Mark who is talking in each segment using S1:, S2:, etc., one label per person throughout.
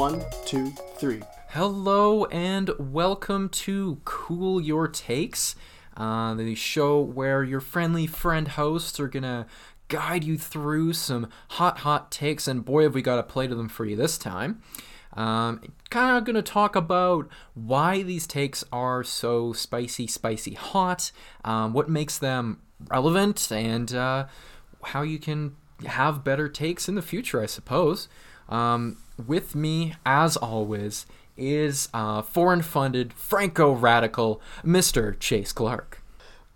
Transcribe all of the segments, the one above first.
S1: One, two, three.
S2: Hello and welcome to Cool Your Takes, uh, the show where your friendly friend hosts are gonna guide you through some hot, hot takes, and boy, have we got a plate of them for you this time. Um, kind of gonna talk about why these takes are so spicy, spicy hot, um, what makes them relevant, and uh, how you can have better takes in the future, I suppose. Um, with me, as always, is uh, foreign funded Franco radical Mr. Chase Clark.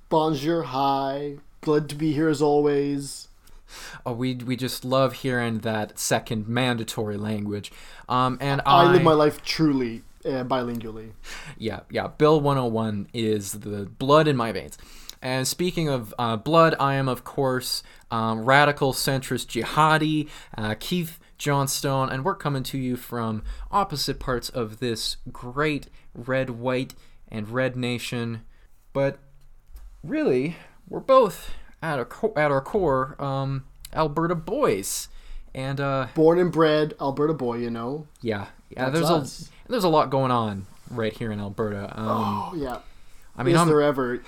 S1: Bonjour, hi. Glad to be here as always.
S2: Oh, we, we just love hearing that second mandatory language. Um, and I,
S1: I live my life truly uh, bilingually.
S2: yeah, yeah. Bill 101 is the blood in my veins. And speaking of uh, blood, I am, of course, um, radical centrist jihadi, uh, Keith Johnstone, and we're coming to you from opposite parts of this great red, white, and red nation. But really, we're both at our, co- at our core um, Alberta boys. And uh,
S1: Born and bred Alberta boy, you know.
S2: yeah, yeah,
S1: That's
S2: there's
S1: us.
S2: a there's a lot going on right here in Alberta. Um,
S1: Oh yeah.
S2: I mean,
S1: Is
S2: I'm,
S1: there ever?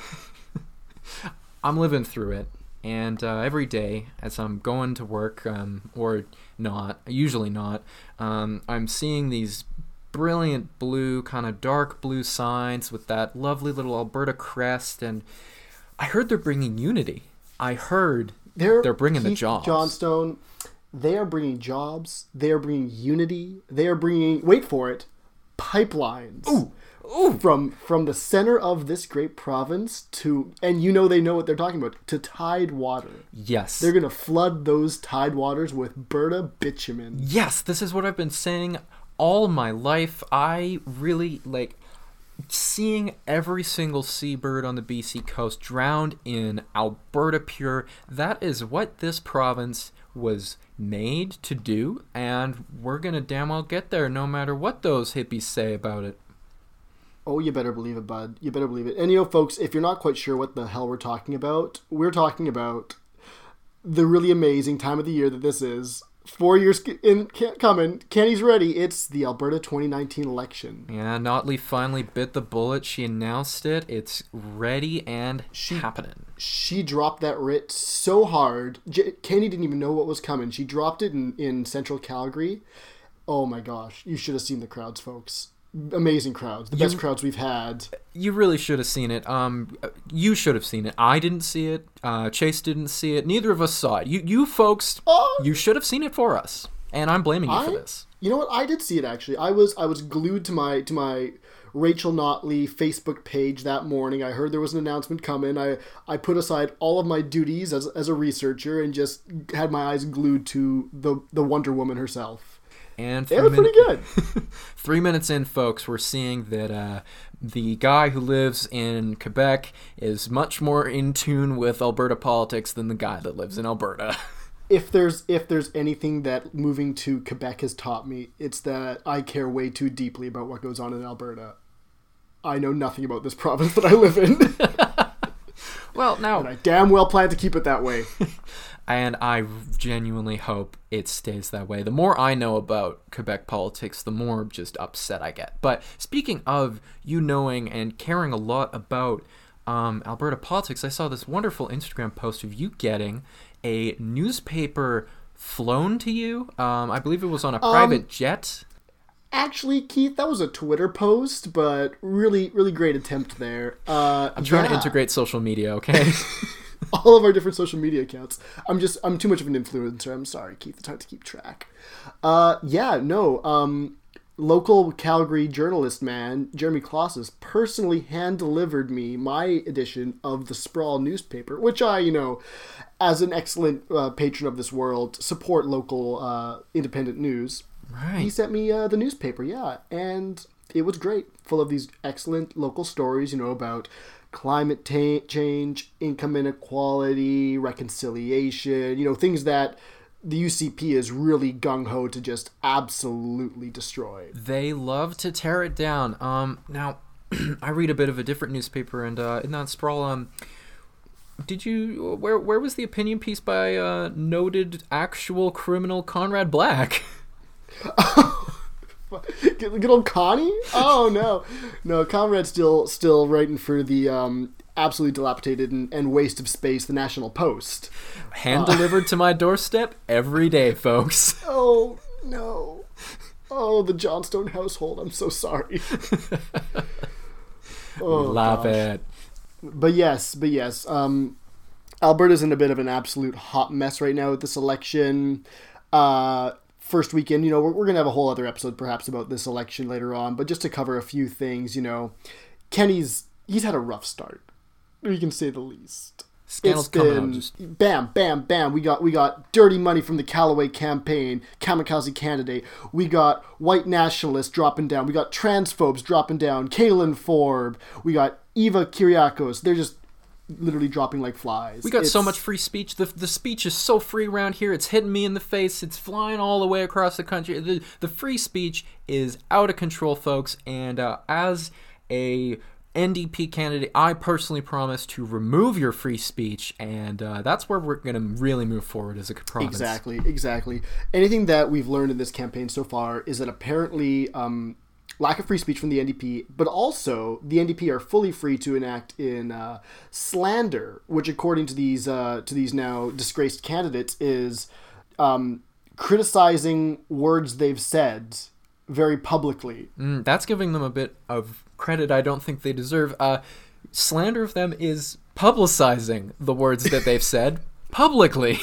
S2: I'm living through it, and uh, every day as I'm going to work, um, or not, usually not, um, I'm seeing these brilliant blue, kind of dark blue signs with that lovely little Alberta crest, and I heard they're bringing unity. I heard
S1: They're
S2: They're bringing the
S1: Keith
S2: jobs.
S1: Johnstone. They are bringing jobs. They are bringing unity. They are bringing. Wait for it. Pipelines.
S2: Ooh, ooh.
S1: From from the center of this great province to, and you know they know what they're talking about. To tide water.
S2: yes,
S1: They're gonna flood those tide waters with Berta bitumen.
S2: Yes, this is what I've been saying all my life. I really like seeing every single seabird on the BC coast drowned in Alberta Pure. That is what this province was made to do, and we're gonna damn well get there no matter what those hippies say about it.
S1: Oh, you better believe it, bud. You better believe it. And you know, folks, if you're not quite sure what the hell we're talking about, we're talking about the really amazing time of the year that this is. Four years in coming. Kenney's ready. It's the Alberta 2019 election.
S2: Yeah, Notley finally bit the bullet. She announced it. It's ready and happening.
S1: She dropped that writ so hard. J- Kenney didn't even know what was coming. She dropped it in, in central Calgary. Oh my gosh. You should have seen the crowds, folks. Amazing crowds. The best crowds we've had.
S2: You really should have seen it. Um, you should have seen it. I didn't see it. Uh, Chase didn't see it. Neither of us saw it. You, you folks,
S1: Oh,
S2: you should have seen it for us, and I'm blaming you for this.
S1: You know what? I did see it actually. I was I was glued to my to my Rachel Notley Facebook page that morning. I heard there was an announcement coming. I I put aside all of my duties as, as a researcher and just had my eyes glued to the the Wonder Woman herself.
S2: And three,
S1: was pretty good.
S2: three minutes in, folks, we're seeing that uh, the guy who lives in Quebec is much more in tune with Alberta politics than the guy that lives in Alberta.
S1: if there's if there's anything that moving to Quebec has taught me, it's that I care way too deeply about what goes on in Alberta. I know nothing about this province that I live in.
S2: well, now
S1: and I damn well plan to keep it that way.
S2: And I genuinely hope it stays that way. The more I know about Quebec politics, the more just upset I get. But speaking of you knowing and caring a lot about um, Alberta politics, I saw this wonderful Instagram post of you getting a newspaper flown to you. Um, I believe it was on a private jet.
S1: Actually, Keith, that was a Twitter post, but really, really great attempt there. Uh,
S2: I'm trying to integrate social media, okay?
S1: all of our different social media accounts. I'm just, I'm too much of an influencer. I'm sorry, Keith. It's hard to keep track. Uh, yeah, no. Um, local Calgary journalist man Jeremy Klaszus personally hand delivered me my edition of the Sprawl newspaper, which I, you know, as an excellent uh, patron of this world, support local uh, independent news.
S2: Right.
S1: He sent me uh, the newspaper, yeah, and it was great, full of these excellent local stories, you know, about climate ta- change, income inequality, reconciliation, you know, things that the UCP is really gung ho to just absolutely destroy.
S2: They love to tear it down. Um, now, I read a bit of a different newspaper, and uh, in that sprawl, um, did you where where was the opinion piece by uh, noted actual criminal Conrad Black?
S1: Good old Connie? Oh no, no. Conrad's still still writing for the um, absolutely dilapidated and, and waste of space, the National Post.
S2: Hand delivered to my doorstep every day, folks.
S1: Oh no. Oh, the Johnstone household. I'm so sorry.
S2: oh, Love gosh. it.
S1: But yes, but yes. Um, Alberta's in a bit of an absolute hot mess right now with this election. Uh, first weekend, you know, we're, we're going to have a whole other episode perhaps about this election later on, but just to cover a few things, you know, Kenney's he's had a rough start, we can say the least.
S2: Scandals it's been just...
S1: bam, bam, bam. We got we got dirty money from the Callaway campaign, kamikaze candidate. We got white nationalists dropping down. We got transphobes dropping down. Caitlin Forbes. We got Eva Kiryakos. They're just literally dropping like flies.
S2: We got it's... so much free speech. The, the speech is so free around here. It's hitting me in the face. It's flying all the way across the country. The, the free speech is out of control, folks. And uh, as a NDP candidate, I personally promise to remove your free speech, and uh, that's where we're going to really move forward as a province.
S1: Exactly, exactly. Anything that we've learned in this campaign so far is that apparently um, lack of free speech from the NDP, but also the NDP are fully free to enact in uh, slander, which, according to these uh, to these now disgraced candidates, is um, criticizing words they've said very publicly.
S2: Mm, that's giving them a bit of credit I don't think they deserve. Uh, slander of them is publicizing the words that they've said publicly.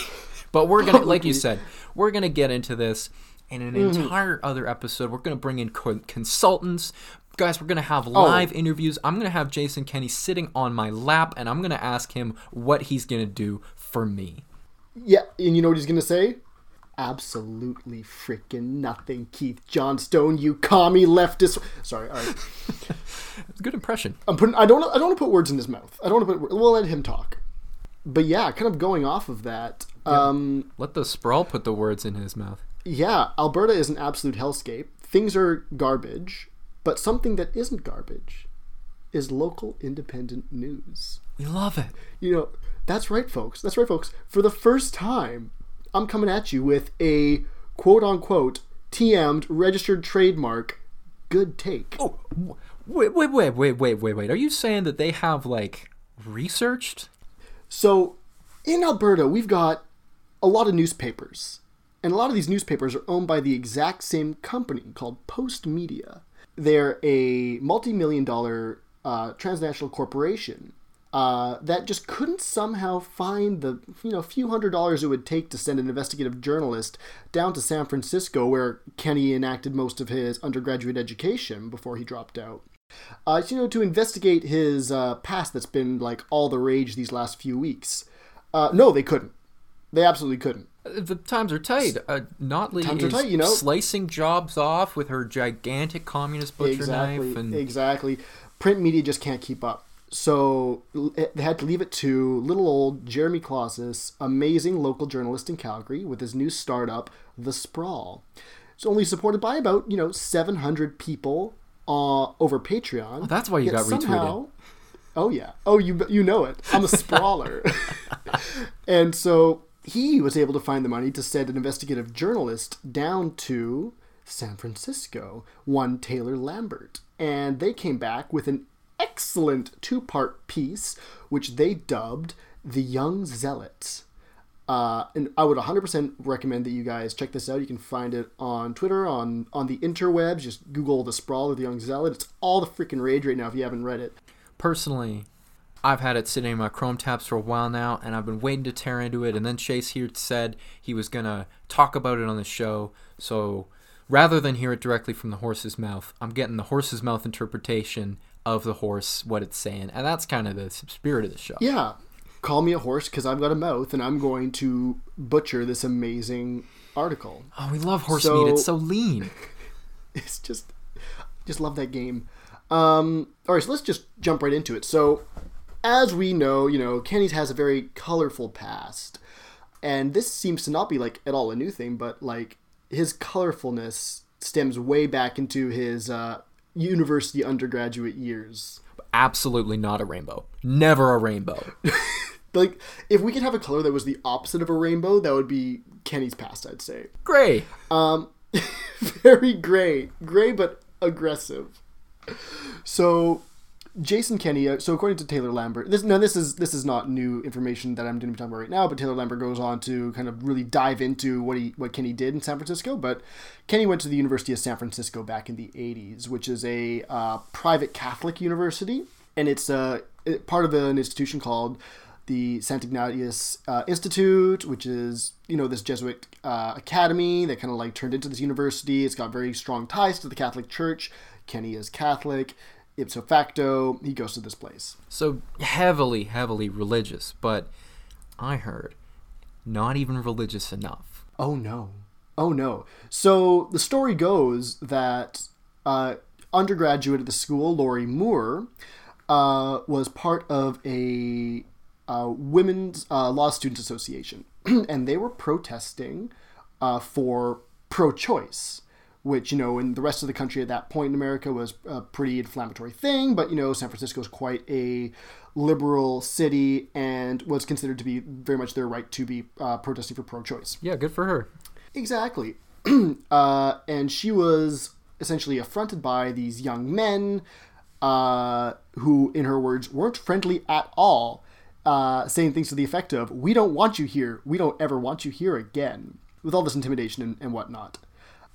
S2: but we're gonna, like you said, we're gonna get into this in an mm-hmm. entire other episode. We're gonna bring in co- consultants. Guys, we're gonna have oh. live oh. interviews. I'm gonna have Jason Kenney sitting on my lap, and I'm gonna ask him what he's gonna do for me.
S1: Yeah, and you know what he's gonna say? absolutely freaking nothing, Keith Johnstone, you commie leftist. Sorry, all right.
S2: Good impression.
S1: I'm putting. I don't. I don't want to put words in his mouth. I don't want to put. We'll let him talk. But yeah, kind of going off of that. Yeah. Um,
S2: let the sprawl put the words in his mouth.
S1: Yeah, Alberta is an absolute hellscape. Things are garbage, but something that isn't garbage is local independent news.
S2: We love it.
S1: You know, that's right, folks. That's right, folks. For the first time, I'm coming at you with a quote unquote TM'd registered trademark good take.
S2: Oh, wait, wait, wait, wait, wait, wait, wait. Are you saying that they have like researched?
S1: So, in Alberta, we've got a lot of newspapers. And a lot of these newspapers are owned by the exact same company called Postmedia. They're a multi million dollar uh, transnational corporation uh, that just couldn't somehow find the you know few hundred dollars it would take to send an investigative journalist down to San Francisco, where Kenney enacted most of his undergraduate education before he dropped out. Uh, you know, to investigate his uh, past that's been like all the rage these last few weeks. Uh, no, they couldn't. They absolutely couldn't.
S2: The times are tight. Uh, Notley times is tight, you know? slicing jobs off with her gigantic communist butcher
S1: exactly,
S2: knife. And...
S1: Exactly. Print media just can't keep up. So they had to leave it to little old Jeremy Klaszus, amazing local journalist in Calgary, with his new startup, The Sprawl. It's only supported by about you know 700 people uh, over Patreon.
S2: Oh, that's why you got somehow, retweeted.
S1: Oh yeah. Oh, you you know it. I'm a sprawler. and so he was able to find the money to send an investigative journalist down to San Francisco, one Taylor Lambert, and they came back with an excellent two part piece, which they dubbed The Young Zealot. Uh, and I would 100% recommend that you guys check this out. You can find it on Twitter, on, on the interwebs. Just Google The Sprawl or The Young Zealot. It's all the freaking rage right now if you haven't read it.
S2: Personally, I've had it sitting in my Chrome tabs for a while now, and I've been waiting to tear into it. And then Chase here said he was going to talk about it on the show. So rather than hear it directly from the horse's mouth, I'm getting the horse's mouth interpretation of the horse, what it's saying, and that's kind of the spirit of the show.
S1: Yeah, call me a horse because I've got a mouth, and I'm going to butcher this amazing article.
S2: Oh, we love horse so, meat. It's so lean.
S1: it's just, just love that game. Um, all right, so let's just jump right into it. So, as we know, you know, Kenney's has a very colorful past, and this seems to not be like at all a new thing, but like his colorfulness stems way back into his uh, university undergraduate years.
S2: Absolutely not a rainbow. Never a rainbow.
S1: like if we could have a color that was the opposite of a rainbow, that would be Kenney's past. I'd say.
S2: Gray.
S1: Um, very gray, gray but aggressive. So, Jason Kenney. uh, So, according to Taylor Lambert, this this is this is not new information that I'm going to be talking about right now. But Taylor Lambert goes on to kind of really dive into what he what Kenney did in San Francisco. But Kenney went to the University of San Francisco back in the '80s, which is a uh, private Catholic university, and it's uh, part of an institution called the St. Ignatius uh, Institute, which is you know this Jesuit uh, academy that kind of like turned into this university. It's got very strong ties to the Catholic Church. Kenney is Catholic. Ipso facto, he goes to this place.
S2: So heavily, heavily religious, but I heard not even religious enough.
S1: Oh no. Oh no. So the story goes that uh, undergraduate at the school, Lori Moore, uh, was part of a uh, women's uh, law students association, and they were protesting uh, for pro-choice. Which you know, in the rest of the country at that point in America was a pretty inflammatory thing, but you know, San Francisco is quite a liberal city and was considered to be very much their right to be uh, protesting for pro-choice.
S2: Yeah, good for her.
S1: Exactly. uh, and she was essentially affronted by these young men uh, who, in her words, weren't friendly at all, uh, saying things to the effect of, We don't want you here. We don't ever want you here again. With all this intimidation and, and whatnot.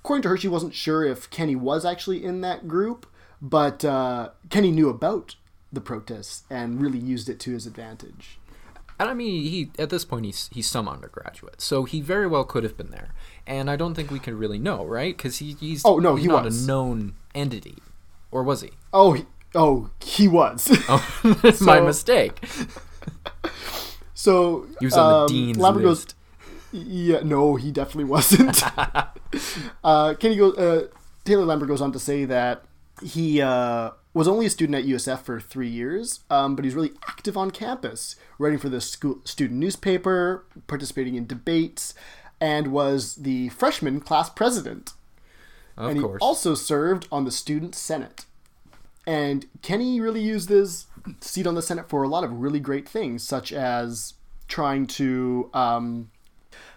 S1: According to her, she wasn't sure if Kenney was actually in that group, but uh, Kenney knew about the protests and really used it to his advantage.
S2: And I mean, he at this point he's he's some undergraduate, so he very well could have been there. And I don't think we can really know, right? Because he, he's
S1: Oh, no,
S2: he's
S1: he
S2: not
S1: was.
S2: a known entity, or was he?
S1: Oh, he, oh, he was.
S2: Oh, my mistake.
S1: so
S2: He was on the
S1: um,
S2: dean's
S1: Lambert goes,
S2: list.
S1: Yeah, no, he definitely wasn't. uh, Kenney goes. Uh, Taylor Lambert goes on to say that he uh, was only a student at USF for three years, um, but he's really active on campus, writing for the school student newspaper, participating in debates, and was the freshman class president.
S2: Of
S1: and
S2: course.
S1: he also served on the student senate. And Kenney really used his seat on the senate for a lot of really great things, such as trying to um,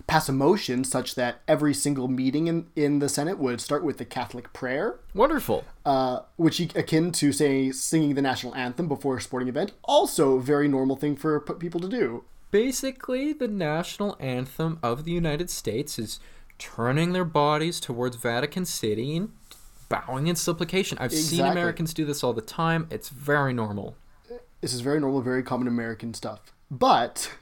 S1: pass a motion such that every single meeting in, in the senate would start with the Catholic prayer,
S2: Wonderful.
S1: uh, which he, akin to say singing the national anthem before a sporting event. Also, very normal thing for people to do.
S2: Basically, the national anthem of the United States is turning their bodies towards Vatican City and bowing in supplication. I've seen Americans do this all the time. It's very normal.
S1: This is very normal, very common American stuff. But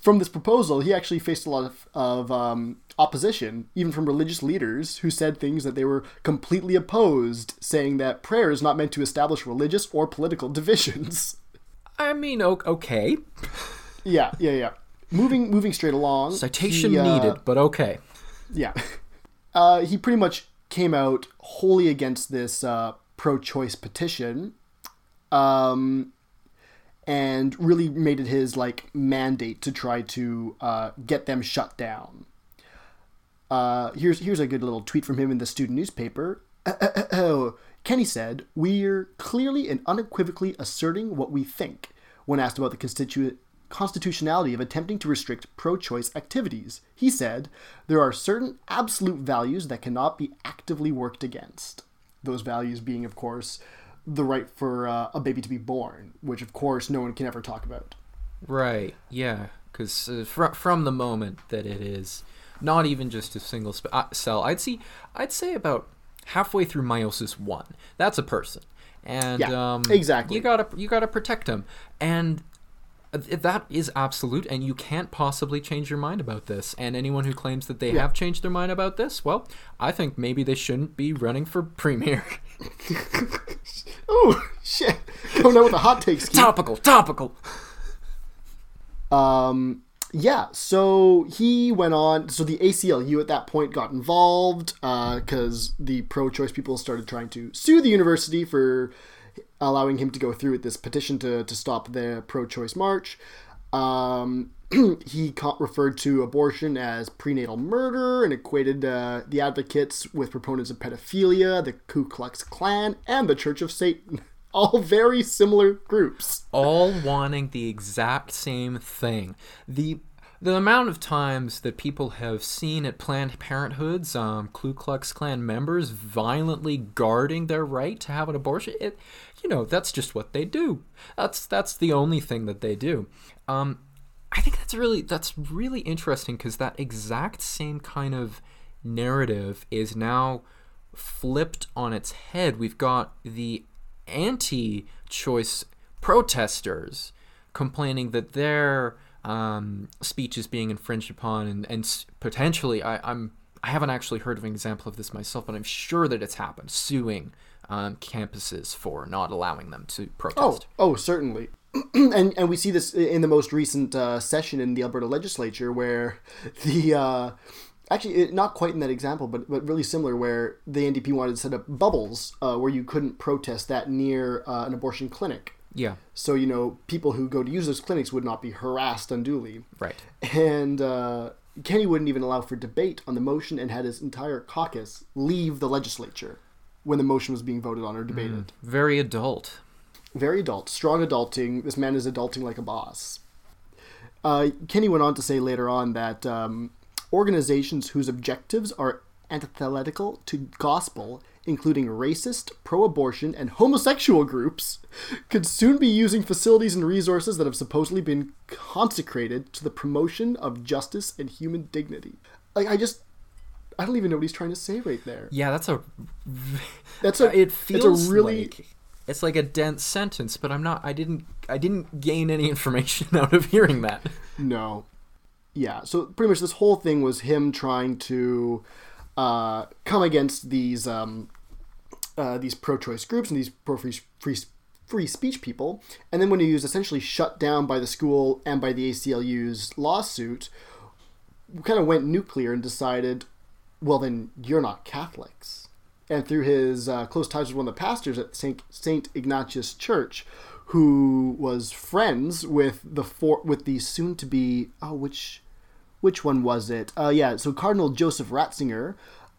S1: from this proposal, he actually faced a lot of, of um, opposition, even from religious leaders who said things that they were completely opposed, saying that prayer is not meant to establish religious or political divisions.
S2: I mean, okay.
S1: yeah, yeah, yeah. Moving, moving straight along.
S2: Citation
S1: he, uh,
S2: needed, but okay.
S1: Yeah. Uh, he pretty much came out wholly against this uh, pro choice petition um, and really made it his like mandate to try to uh, get them shut down. Uh, here's here's a good little tweet from him in the student newspaper. Kenney said, "We're clearly and unequivocally asserting what we think." When asked about the constitu- constitutionality of attempting to restrict pro-choice activities, he said, "There are certain absolute values that cannot be actively worked against. Those values being, of course, the right for uh, a baby to be born, which, of course, no one can ever talk about."
S2: Right, yeah. Because uh, fr- from the moment that it is not even just a single sp- uh, cell, I'd see, I'd say about halfway through meiosis one, that's a person, and
S1: Yeah,
S2: um,
S1: exactly.
S2: You gotta, you gotta protect them, and uh, that is absolute, and you can't possibly change your mind about this. And anyone who claims that they
S1: Yeah.
S2: have changed their mind about this, well, I think maybe they shouldn't be running for premier.
S1: Oh shit! Coming out with the hot takes. Keith.
S2: topical, topical.
S1: Um, yeah, so he went on. So the ACLU at that point got involved because the pro-choice people started trying to sue the university for allowing him to go through with this petition to to stop the pro-choice march. Um, he referred to abortion as prenatal murder and equated uh, the advocates with proponents of pedophilia, the Ku Klux Klan, and the Church of Satan. all very similar groups.
S2: all wanting the exact same thing. The the amount of times that people have seen at Planned Parenthoods, um, Ku Klux Klan members violently guarding their right to have an abortion, it, you know, that's just what they do. That's that's the only thing that they do. Um, I think that's really that's really interesting because that exact same kind of narrative is now flipped on its head. We've got the anti-choice protesters complaining that their um, speech is being infringed upon, and, and potentially, I, I'm I haven't actually heard of an example of this myself, but I'm sure that it's happened, suing um, campuses for not allowing them to protest.
S1: Oh, oh, certainly. and and we see this in the most recent uh, session in the Alberta legislature, where the uh, actually it, not quite in that example, but but really similar, where the NDP wanted to set up bubbles uh, where you couldn't protest that near uh, an abortion clinic.
S2: Yeah,
S1: So you know people who go to use those clinics would not be harassed unduly.
S2: right.
S1: And uh, Kenney wouldn't even allow for debate on the motion and had his entire caucus leave the legislature when the motion was being voted on or debated.
S2: Very adult.
S1: Very adult, strong adulting. This man is adulting like a boss. Uh, Kenney went on to say later on that um, organizations whose objectives are antithetical to gospel, including racist, pro abortion, and homosexual groups, could soon be using facilities and resources that have supposedly been consecrated to the promotion of justice and human dignity. Like, I just. I don't even know what he's trying to say right there.
S2: Yeah, that's a.
S1: That's a.
S2: It feels
S1: it's a really.
S2: like it's like a dense sentence, but I'm not. I didn't. I didn't gain any information out of hearing that.
S1: No. Yeah, so pretty much this whole thing was him trying to uh, come against these um, uh, these pro-choice groups and these pro-free free, free speech people, and then when he was essentially shut down by the school and by the ACLU's lawsuit, kind of went nuclear and decided, well then you're not Catholics. And through his uh, close ties with one of the pastors at Saint Saint Ignatius Church, who was friends with the four with the soon to be oh which which one was it? Uh, yeah, so Cardinal Joseph Ratzinger,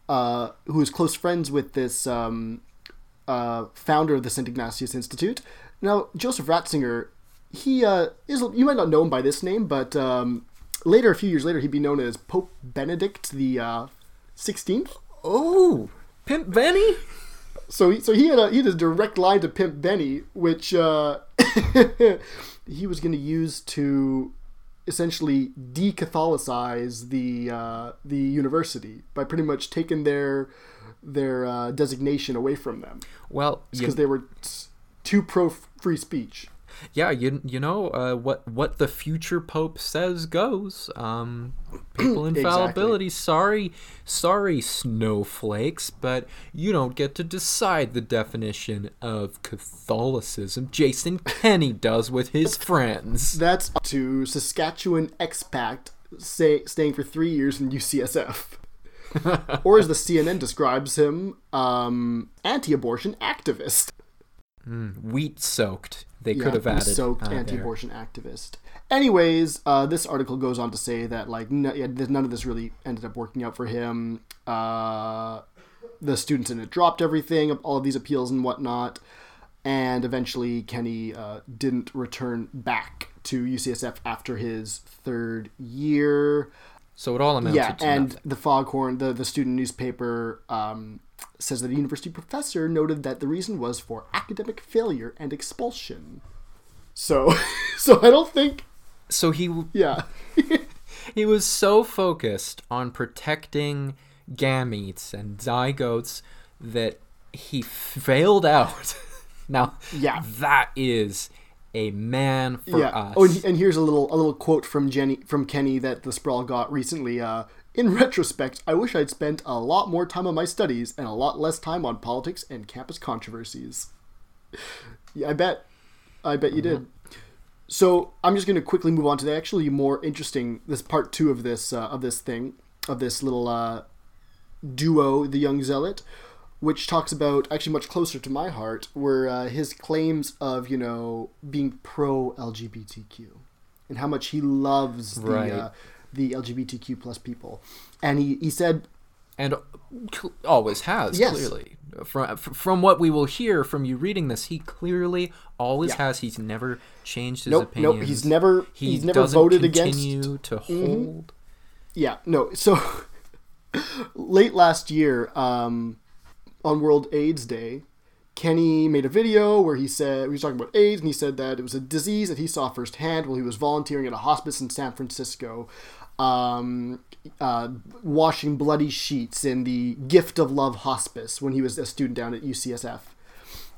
S1: uh, who is close friends with this um, uh, founder of the St. Ignatius Institute. Now, Joseph Ratzinger, he uh, is, you might not know him by this name, but um, later, a few years later, he'd be known as Pope Benedict the uh, 16th.
S2: Oh, Pimp Benny.
S1: So he, so he had a he had a direct line to Pimp Benny, which uh, he was going to use to essentially de-Catholicize the uh, the university by pretty much taking their their uh, designation away from them
S2: Well, you,
S1: because they were too pro free speech.
S2: Yeah, you you know uh, what what the future pope says goes. Um, papal infallibility. Sorry, sorry, snowflakes, but you don't get to decide the definition of Catholicism. Jason Kenney does with his friends.
S1: That's to Saskatchewan expat say, staying for three years in UCSF. or as the CNN describes him, um, anti-abortion activist.
S2: Wheat soaked. They could have added
S1: soaked
S2: uh,
S1: anti-abortion activist. Anyways, uh, this article goes on to say that like n- yeah, none of this really ended up working out for him. Uh, the students in it dropped everything, all of these appeals and whatnot, and eventually Kenney uh, didn't return back to UCSF after his third year.
S2: So it all amounted
S1: Yeah,
S2: to
S1: and
S2: nothing.
S1: the Foghorn, the, the student newspaper, um, says that a university professor noted that the reason was for academic failure and expulsion. So, so I don't think,
S2: So he
S1: yeah,
S2: He was so focused on protecting gametes and zygotes that he failed out. now,
S1: Yeah.
S2: that is a man for
S1: yeah.
S2: us.
S1: Oh, and, and here's a little a little quote from Jenny from Kenney that the sprawl got recently. Uh, in retrospect, I wish I'd spent a lot more time on my studies and a lot less time on politics and campus controversies. Yeah, I bet. I bet you did. So I'm just going to quickly move on to the actually more interesting this part two of this uh, of this thing of this little uh, duo, the young zealot, which talks about actually much closer to my heart, were uh, his claims of you know being pro LGBTQ and how much he loves the
S2: Right.
S1: uh, the LGBTQ plus people, and he he said
S2: and always has
S1: Yes.
S2: clearly from from what we will hear from you reading this he clearly always
S1: Yeah.
S2: has he's never changed his
S1: Nope, nope,
S2: opinions
S1: he's never-
S2: he
S1: he's never
S2: doesn't
S1: voted against- Mm-hmm.
S2: continue to hold
S1: Yeah, no. So late last year, um, on World AIDS Day, Kenney made a video where he said he was talking about AIDS, and he said that it was a disease that he saw firsthand while he was volunteering at a hospice in San Francisco, um, uh, washing bloody sheets in the Gift of Love Hospice when he was a student down at UCSF.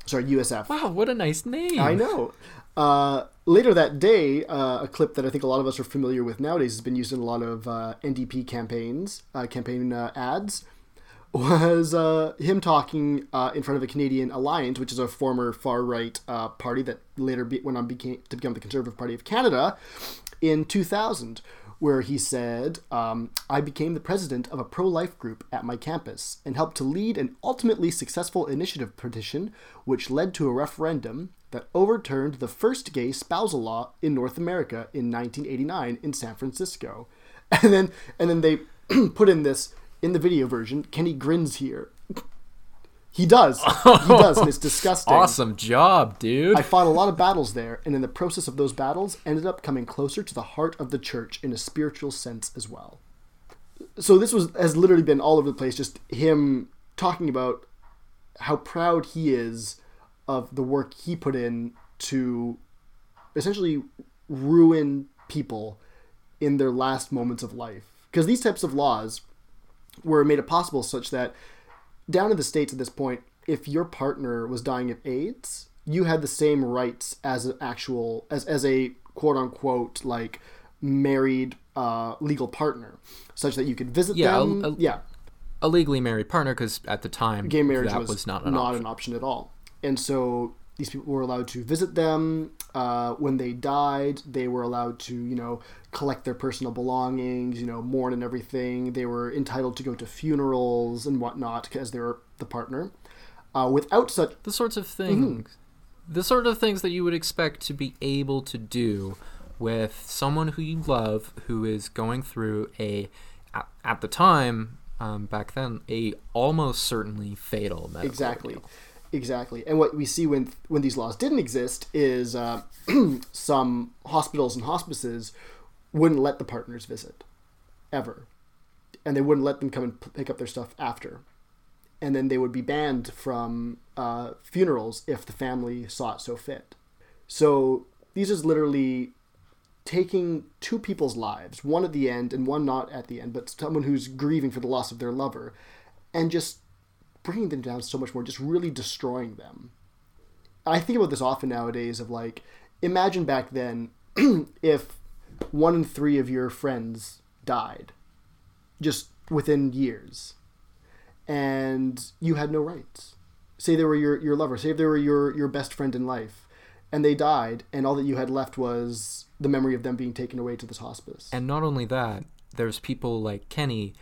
S1: Sorry, USF.
S2: wow what a nice name
S1: I know. Uh, later that day, uh, a clip that I think a lot of us are familiar with nowadays has been used in a lot of uh, NDP campaigns, uh, campaign uh, ads, was uh, him talking uh, in front of a Canadian Alliance, which is a former far right uh, party that later be- went on became, to become the Conservative Party of Canada in 2000, where he said, um, I became the president of a pro life group at my campus and helped to lead an ultimately successful initiative petition which led to a referendum that overturned the first gay spousal law in North America in 1989 in San Francisco. And then, and then they put in this in the video version. Kenney grins here. He does. He does, and it's disgusting.
S2: awesome job dude
S1: I fought a lot of battles there, and in the process of those battles, ended up coming closer to the heart of the church in a spiritual sense as well. So this was has literally been all over the place, just him talking about how proud he is of the work he put in to essentially ruin people in their last moments of life. Because these types of laws were made it possible such that down in the states at this point, if your partner was dying of AIDS, you had the same rights as an actual as as a quote unquote like married uh, legal partner, such that you could visit
S2: Yeah,
S1: them.
S2: a- a-
S1: yeah,
S2: a legally married partner because at the time
S1: gay marriage was,
S2: was, not an
S1: not
S2: option.
S1: an option at all. And so these people were allowed to visit them. Uh, when they died, they were allowed to, you know, collect their personal belongings, you know, mourn and everything. They were entitled to go to funerals and whatnot because they were the partner. Uh, without such,
S2: the sorts of
S1: Mm-hmm.
S2: things the sort of things that you would expect to be able to do with someone who you love who is going through a at, at the time um, back then a almost certainly fatal medical
S1: exactly. Exactly. And what we see when when these laws didn't exist is uh, some hospitals and hospices wouldn't let the partners visit ever. And they wouldn't let them come and pick up their stuff after. And then they would be banned from uh, funerals if the family saw it so fit. So these is literally taking two people's lives one at the end and one not at the end but someone who's grieving for the loss of their lover and just bringing them down so much more, just really destroying them. I think about this often nowadays of like, imagine back then if one in three of your friends died just within years and you had no rights. Say they were your, your lover, say they were your, your best friend in life and they died and all that you had left was the memory of them being taken away to this hospice.
S2: and not only that there's people like kenney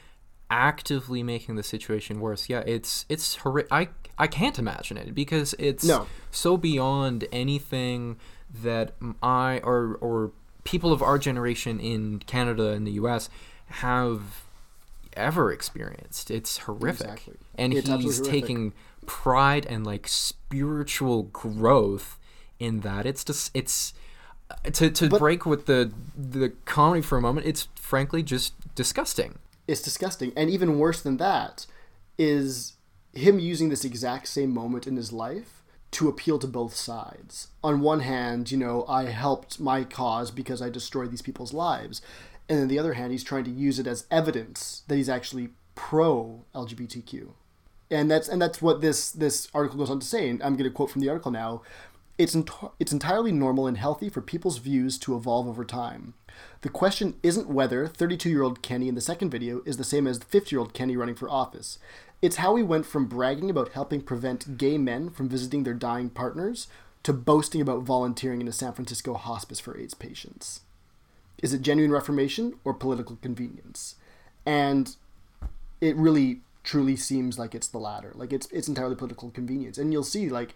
S2: actively making the situation worse yeah it's it's horri- i i can't imagine it because it's
S1: No.
S2: so beyond anything that i or or people of our generation in canada and the us have ever experienced it's horrific
S1: Exactly.
S2: and
S1: It's
S2: he's
S1: horrific.
S2: taking pride and like spiritual growth in that it's just it's uh, to, to break with the the comedy for a moment it's frankly just disgusting
S1: it's disgusting. And even worse than that is him using this exact same moment in his life to appeal to both sides. On one hand, you know, I helped my cause because I destroyed these people's lives. And on the other hand, he's trying to use it as evidence that he's actually pro LGBTQ. And that's and that's what this this article goes on to say. And I'm going to quote from the article now. It's, it's entirely normal and healthy for people's views to evolve over time. The question isn't whether 32 year old Kenney in the second video is the same as 50 year old Kenney running for office. It's how he went from bragging about helping prevent gay men from visiting their dying partners to boasting about volunteering in a San Francisco hospice for AIDS patients. Is it genuine reformation or political convenience? And it really truly seems like it's the latter. Like it's it's entirely political convenience. And you'll see like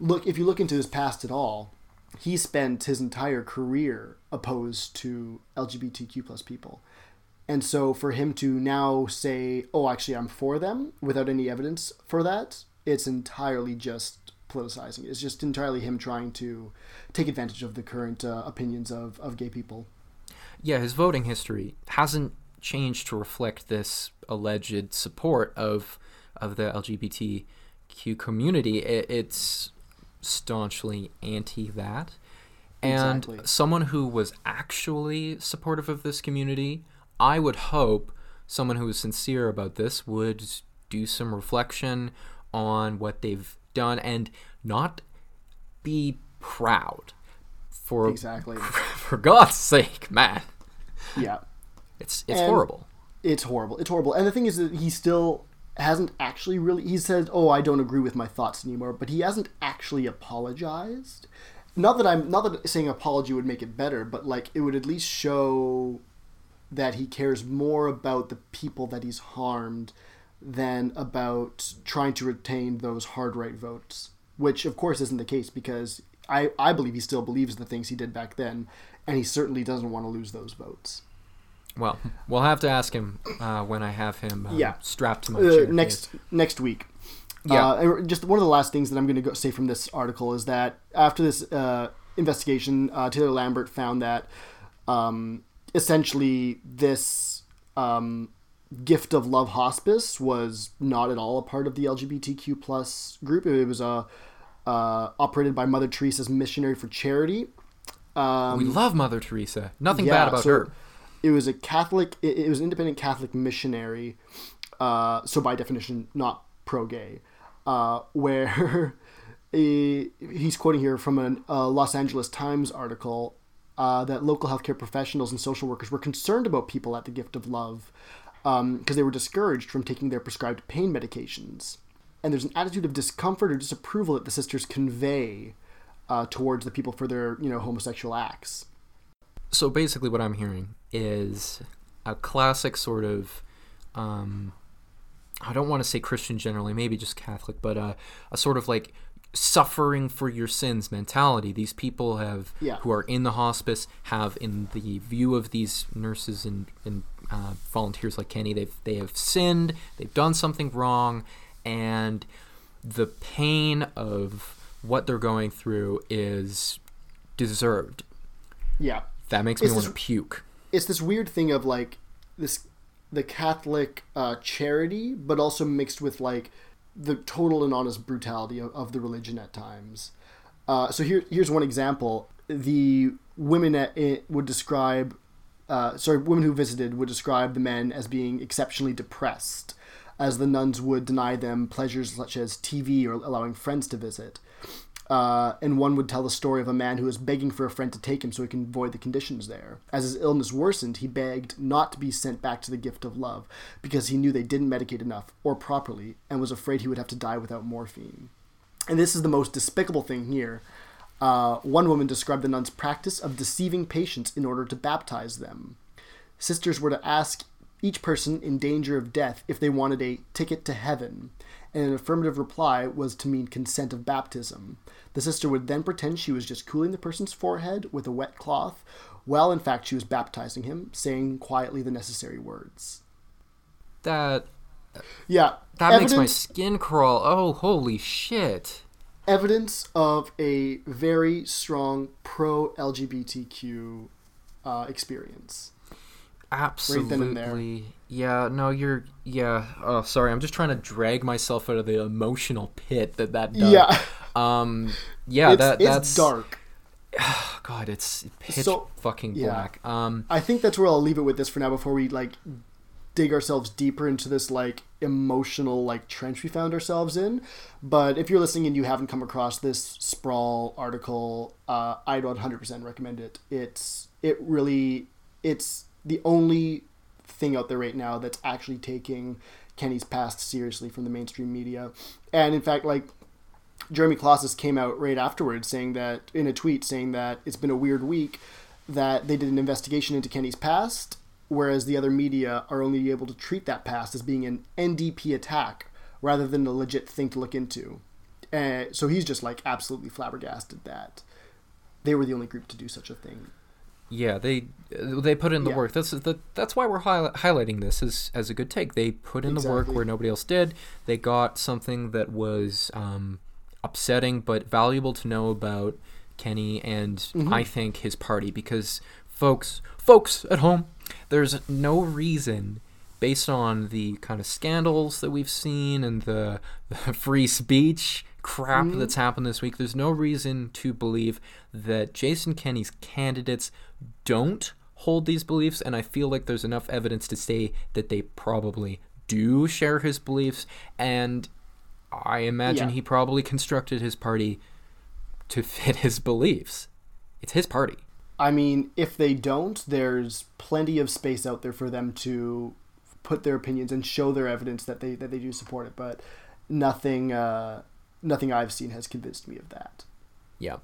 S1: look if you look into his past at all, he spent his entire career opposed to LGBTQ plus people. And so for him to now say, "Oh, actually, I'm for them," without any evidence for that, it's entirely just politicizing. It's just entirely him trying to take advantage of the current uh, opinions of, of gay people.
S2: Yeah, his voting history hasn't changed to reflect this alleged support of of the LGBTQ community. It, it's staunchly anti that. And
S1: Exactly.
S2: someone who was actually supportive of this community, I would hope someone who was sincere about this would do some reflection on what they've done and not be proud. For
S1: Exactly.
S2: for God's sake, man.
S1: Yeah.
S2: It's it's
S1: And-
S2: horrible.
S1: It's horrible. It's horrible. And the thing is that he still hasn't actually really. He said, "Oh, I don't agree with my thoughts anymore," but he hasn't actually apologized. Not that I'm not that saying apology would make it better, but like it would at least show that he cares more about the people that he's harmed than about trying to retain those hard right votes. Which, of course, isn't the case because I I believe he still believes the things he did back then, and he certainly doesn't want to lose those votes.
S2: Well, we'll have to ask him uh, when I have him uh,
S1: Yeah.
S2: strapped to my
S1: uh,
S2: chair.
S1: next next week.
S2: Yeah.
S1: Uh, just one of the last things that I'm going to say from this article is that after this uh, investigation, uh, Taylor Lambert found that um, essentially this um, gift of love hospice was not at all a part of the LGBTQ plus group. It was uh, uh, operated by Mother Teresa's Missionary for Charity. Um,
S2: we love Mother Teresa. Nothing
S1: yeah,
S2: bad about
S1: so
S2: her.
S1: It was a Catholic. It, it was an independent Catholic missionary. Uh, so by definition, not pro-gay. Uh, where he- he's quoting here from a Los Angeles Times article uh, that local healthcare professionals and social workers were concerned about people at the Gift of Love because they were discouraged from taking their prescribed pain medications. And there's an attitude of discomfort or disapproval that the sisters convey uh, towards the people for their, you know, homosexual acts.
S2: So basically, what I'm hearing is a classic sort of. Um, I don't want to say Christian generally, maybe just Catholic, but uh, a sort of like suffering for your sins mentality. These people have
S1: Yeah.
S2: who are in the hospice have, in the view of these nurses and, and uh, volunteers like Kenney, they've they have sinned, they've done something wrong, and the pain of what they're going through is deserved.
S1: Yeah.
S2: That makes me want to puke.
S1: It's this weird thing of like this the Catholic uh, charity, but also mixed with like the total and honest brutality of, of the religion at times. Uh, so here, here's one example. The women at it would describe, uh, sorry, women who visited would describe the men as being exceptionally depressed, as the nuns would deny them pleasures such as TV or allowing friends to visit. Uh, and one would tell the story of a man who was begging for a friend to take him so he can avoid the conditions there. As his illness worsened, he begged not to be sent back to the gift of love because he knew they didn't medicate enough or properly and was afraid he would have to die without morphine. And this is the most despicable thing here. Uh, one woman described the nuns' practice of deceiving patients in order to baptize them. Sisters were to ask each person in danger of death if they wanted a ticket to heaven, and an affirmative reply was to mean consent of baptism. The sister would then pretend she was just cooling the person's forehead with a wet cloth, while in fact she was baptizing him, saying quietly the necessary words.
S2: That
S1: Yeah,
S2: that makes my skin crawl. Oh, holy shit.
S1: evidence of a very strong pro LGBTQ uh, experience. Then and there.
S2: Absolutely. Yeah, no, you're yeah. Oh, sorry. I'm just trying to drag myself out of the emotional pit that that does.
S1: Yeah,
S2: Um yeah,
S1: it's,
S2: that
S1: it's
S2: that's
S1: dark.
S2: God, it's pitch
S1: So-
S2: fucking
S1: yeah.
S2: black. Um
S1: I think that's where I'll leave it with this for now before we like dig ourselves deeper into this like emotional like trench we found ourselves in. But if you're listening and you haven't come across this sprawl article, uh, I'd 100% recommend it. It's it really it's the only thing out there right now that's actually taking Kenney's past seriously from the mainstream media. And in fact, like Jeremy Klaszus came out right afterwards saying that in a tweet saying that it's been a weird week that they did an investigation into Kenney's past, whereas the other media are only able to treat that past as being an NDP attack rather than a legit thing to look into. Uh, so he's just like absolutely flabbergasted that they were the only group to do such a thing.
S2: Yeah, they they put in the
S1: Yeah.
S2: work. That's the, that's why we're hi- highlighting this as as a good take. They put in the work where nobody else did. They got something that was um, upsetting but valuable to know about Kenney and
S1: Mm-hmm.
S2: I think his party because folks folks at home, there's no reason based on the kind of scandals that we've seen and the, the free speech crap
S1: Mm-hmm.
S2: that's happened this week, there's no reason to believe that Jason Kenney's candidates don't hold these beliefs. And I feel like there's enough evidence to say that they probably do share his beliefs. And I imagine
S1: Yeah.
S2: he probably constructed his party to fit his beliefs. It's his party.
S1: I mean, if they don't, there's plenty of space out there for them to put their opinions and show their evidence that they that they do support it. But nothing, uh, nothing I've seen has convinced me of that.
S2: Yeah.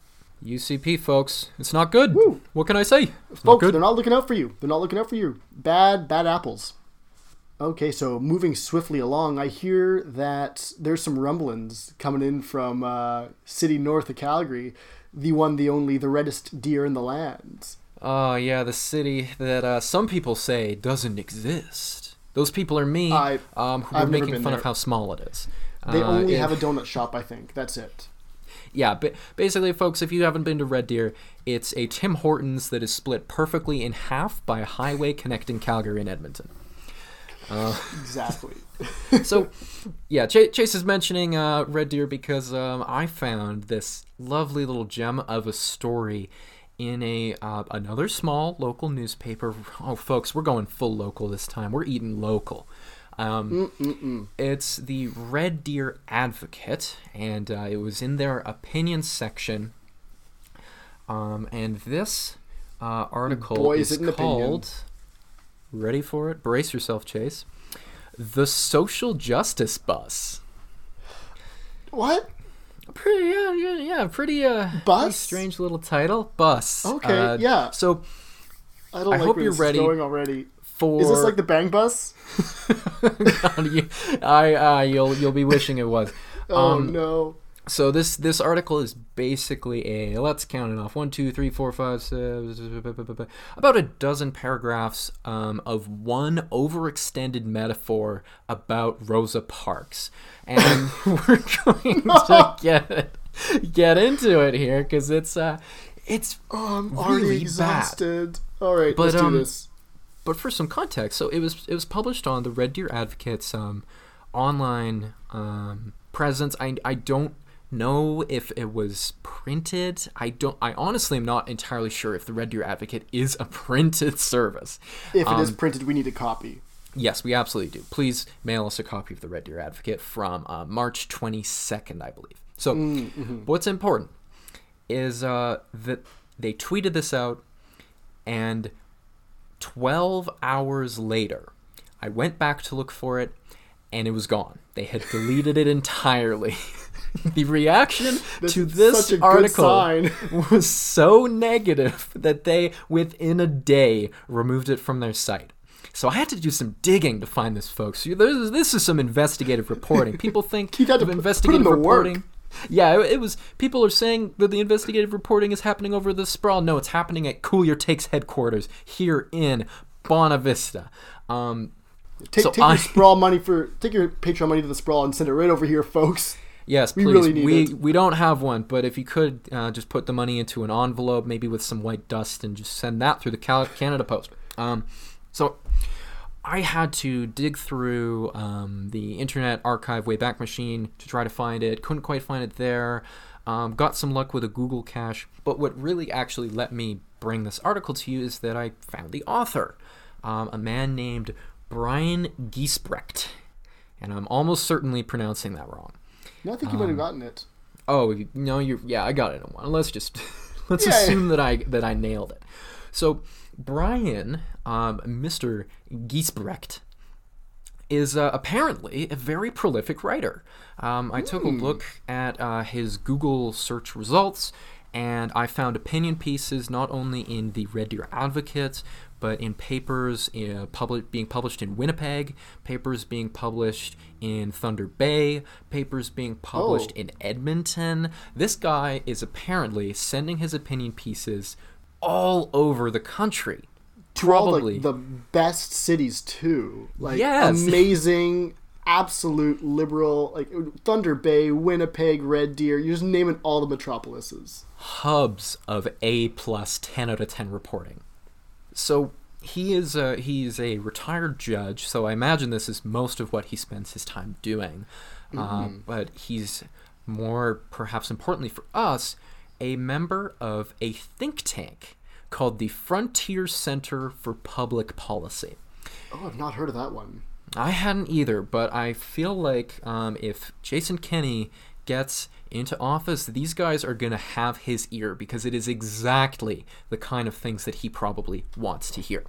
S2: UCP, folks. It's not good.
S1: Woo.
S2: What can I say? It's not
S1: Folks,
S2: good.
S1: they're not looking out for you. They're not looking out for you. Bad, bad apples. Okay, so moving swiftly along, I hear that there's some rumblings coming in from uh, city north of Calgary, the one, the only, the reddest deer in the land.
S2: Oh, yeah, the city that uh, some people say doesn't exist. Those people are me,
S1: I-
S2: um, who
S1: I've
S2: are making fun
S1: there.
S2: of how small it is.
S1: They
S2: Uh,
S1: only
S2: if-
S1: have a donut shop, I think. That's it.
S2: Yeah, but basically, folks, if you haven't been to Red Deer, it's a Tim Hortons that is split perfectly in half by a highway connecting Calgary and Edmonton.
S1: Exactly.
S2: so yeah Ch- chase is mentioning uh, red deer because um, i found this lovely little gem of a story in a uh, another small local newspaper oh folks we're going full local this time we're eating local um, it's the red deer advocate and uh, it was in their opinion section um, and this uh, article
S1: Boy,
S2: is
S1: is
S2: called ready for it brace yourself chase the social justice bus.
S1: What?
S2: Pretty, yeah, yeah, yeah pretty, uh, pretty
S1: Bus?
S2: strange little title. Bus.
S1: Okay,
S2: Uh,
S1: yeah.
S2: So
S1: I don't
S2: I
S1: like
S2: hope
S1: where
S2: you're ready
S1: going already.
S2: For
S1: Is this like the Bang Bus?
S2: God, you- I, uh, you'll you'll be wishing it was.
S1: Oh
S2: Um,
S1: no.
S2: So this this article is basically a let's count it off one two three four five six about a dozen paragraphs um, of one overextended metaphor about Rosa Parks, and we're going to get get into it here because it's uh it's
S1: Oh, I'm already
S2: really bad.
S1: exhausted. All right,
S2: But,
S1: let's do
S2: um,
S1: this.
S2: But for some context, so it was it was published on the Red Deer Advocate's um, online um, presence. I I don't know if it was printed. I don't. I honestly am not entirely sure if the Red Deer Advocate is a printed service.
S1: If it is
S2: um,
S1: printed, we need a copy.
S2: Yes, we absolutely do. Please mail us a copy of the Red Deer Advocate from uh, March 22nd, I believe. So, what's important is uh, that they tweeted this out, and 12 hours later, I went back to look for it, and it was gone. They had deleted it entirely. the reaction to this
S1: a good
S2: article was so negative that they, within a day, removed it from their site. So I had to do some digging to find this, folks. This is, some investigative reporting. People think
S1: You had to
S2: of
S1: put- put in
S2: investigative
S1: reporting. work.
S2: Yeah, it, it was. People are saying that the investigative reporting is happening over the sprawl. No, it's happening at Cool Your Takes headquarters here in Bonavista. Um,
S1: Take,
S2: so
S1: take
S2: I-
S1: your sprawl money for take your Patreon money to the sprawl and send it right over here, folks.
S2: Yes,
S1: We
S2: please.
S1: really need
S2: we
S1: it.
S2: we don't have one, but if you could uh, just put the money into an envelope, maybe with some white dust, and just send that through the Canada Post. Um, so I had to dig through um, the Internet Archive Wayback Machine to try to find it. Couldn't quite find it there. Um, got some luck with a Google cache, but what really actually let me bring this article to you is that I found the author, um, a man named Brian Giesbrecht, and I'm almost certainly pronouncing that wrong.
S1: No, I think you might have gotten it.
S2: Oh you- no, you're yeah, I got it in one. Let's just let's assume that I that I nailed it. So Brian, um, Mr. Giesbrecht, is uh, apparently a very prolific writer. Um, I took a look at uh, his Google search results, and I found opinion pieces not only in the Red Deer Advocate, but in papers uh, public, being published in Winnipeg, papers being published in Thunder Bay, papers being published
S1: Oh.
S2: in Edmonton. This guy is apparently sending his opinion pieces all over the country.
S1: to all
S2: Probably.
S1: like, the best cities too. Like
S2: Yes.
S1: amazing, absolute liberal, like Thunder Bay, Winnipeg, Red Deer. You're just naming all the metropolises.
S2: hubs of A plus 10 out of 10 reporting. So he is a, he's a retired judge, so I imagine this is most of what he spends his time doing. Uh, but he's more, perhaps importantly for us, a member of a think tank called the Frontier Center for Public Policy.
S1: Oh, I've not heard of that one.
S2: I hadn't either, but I feel like um, if Jason Kenney gets into office, these guys are going to have his ear because it is exactly the kind of things that he probably wants to hear.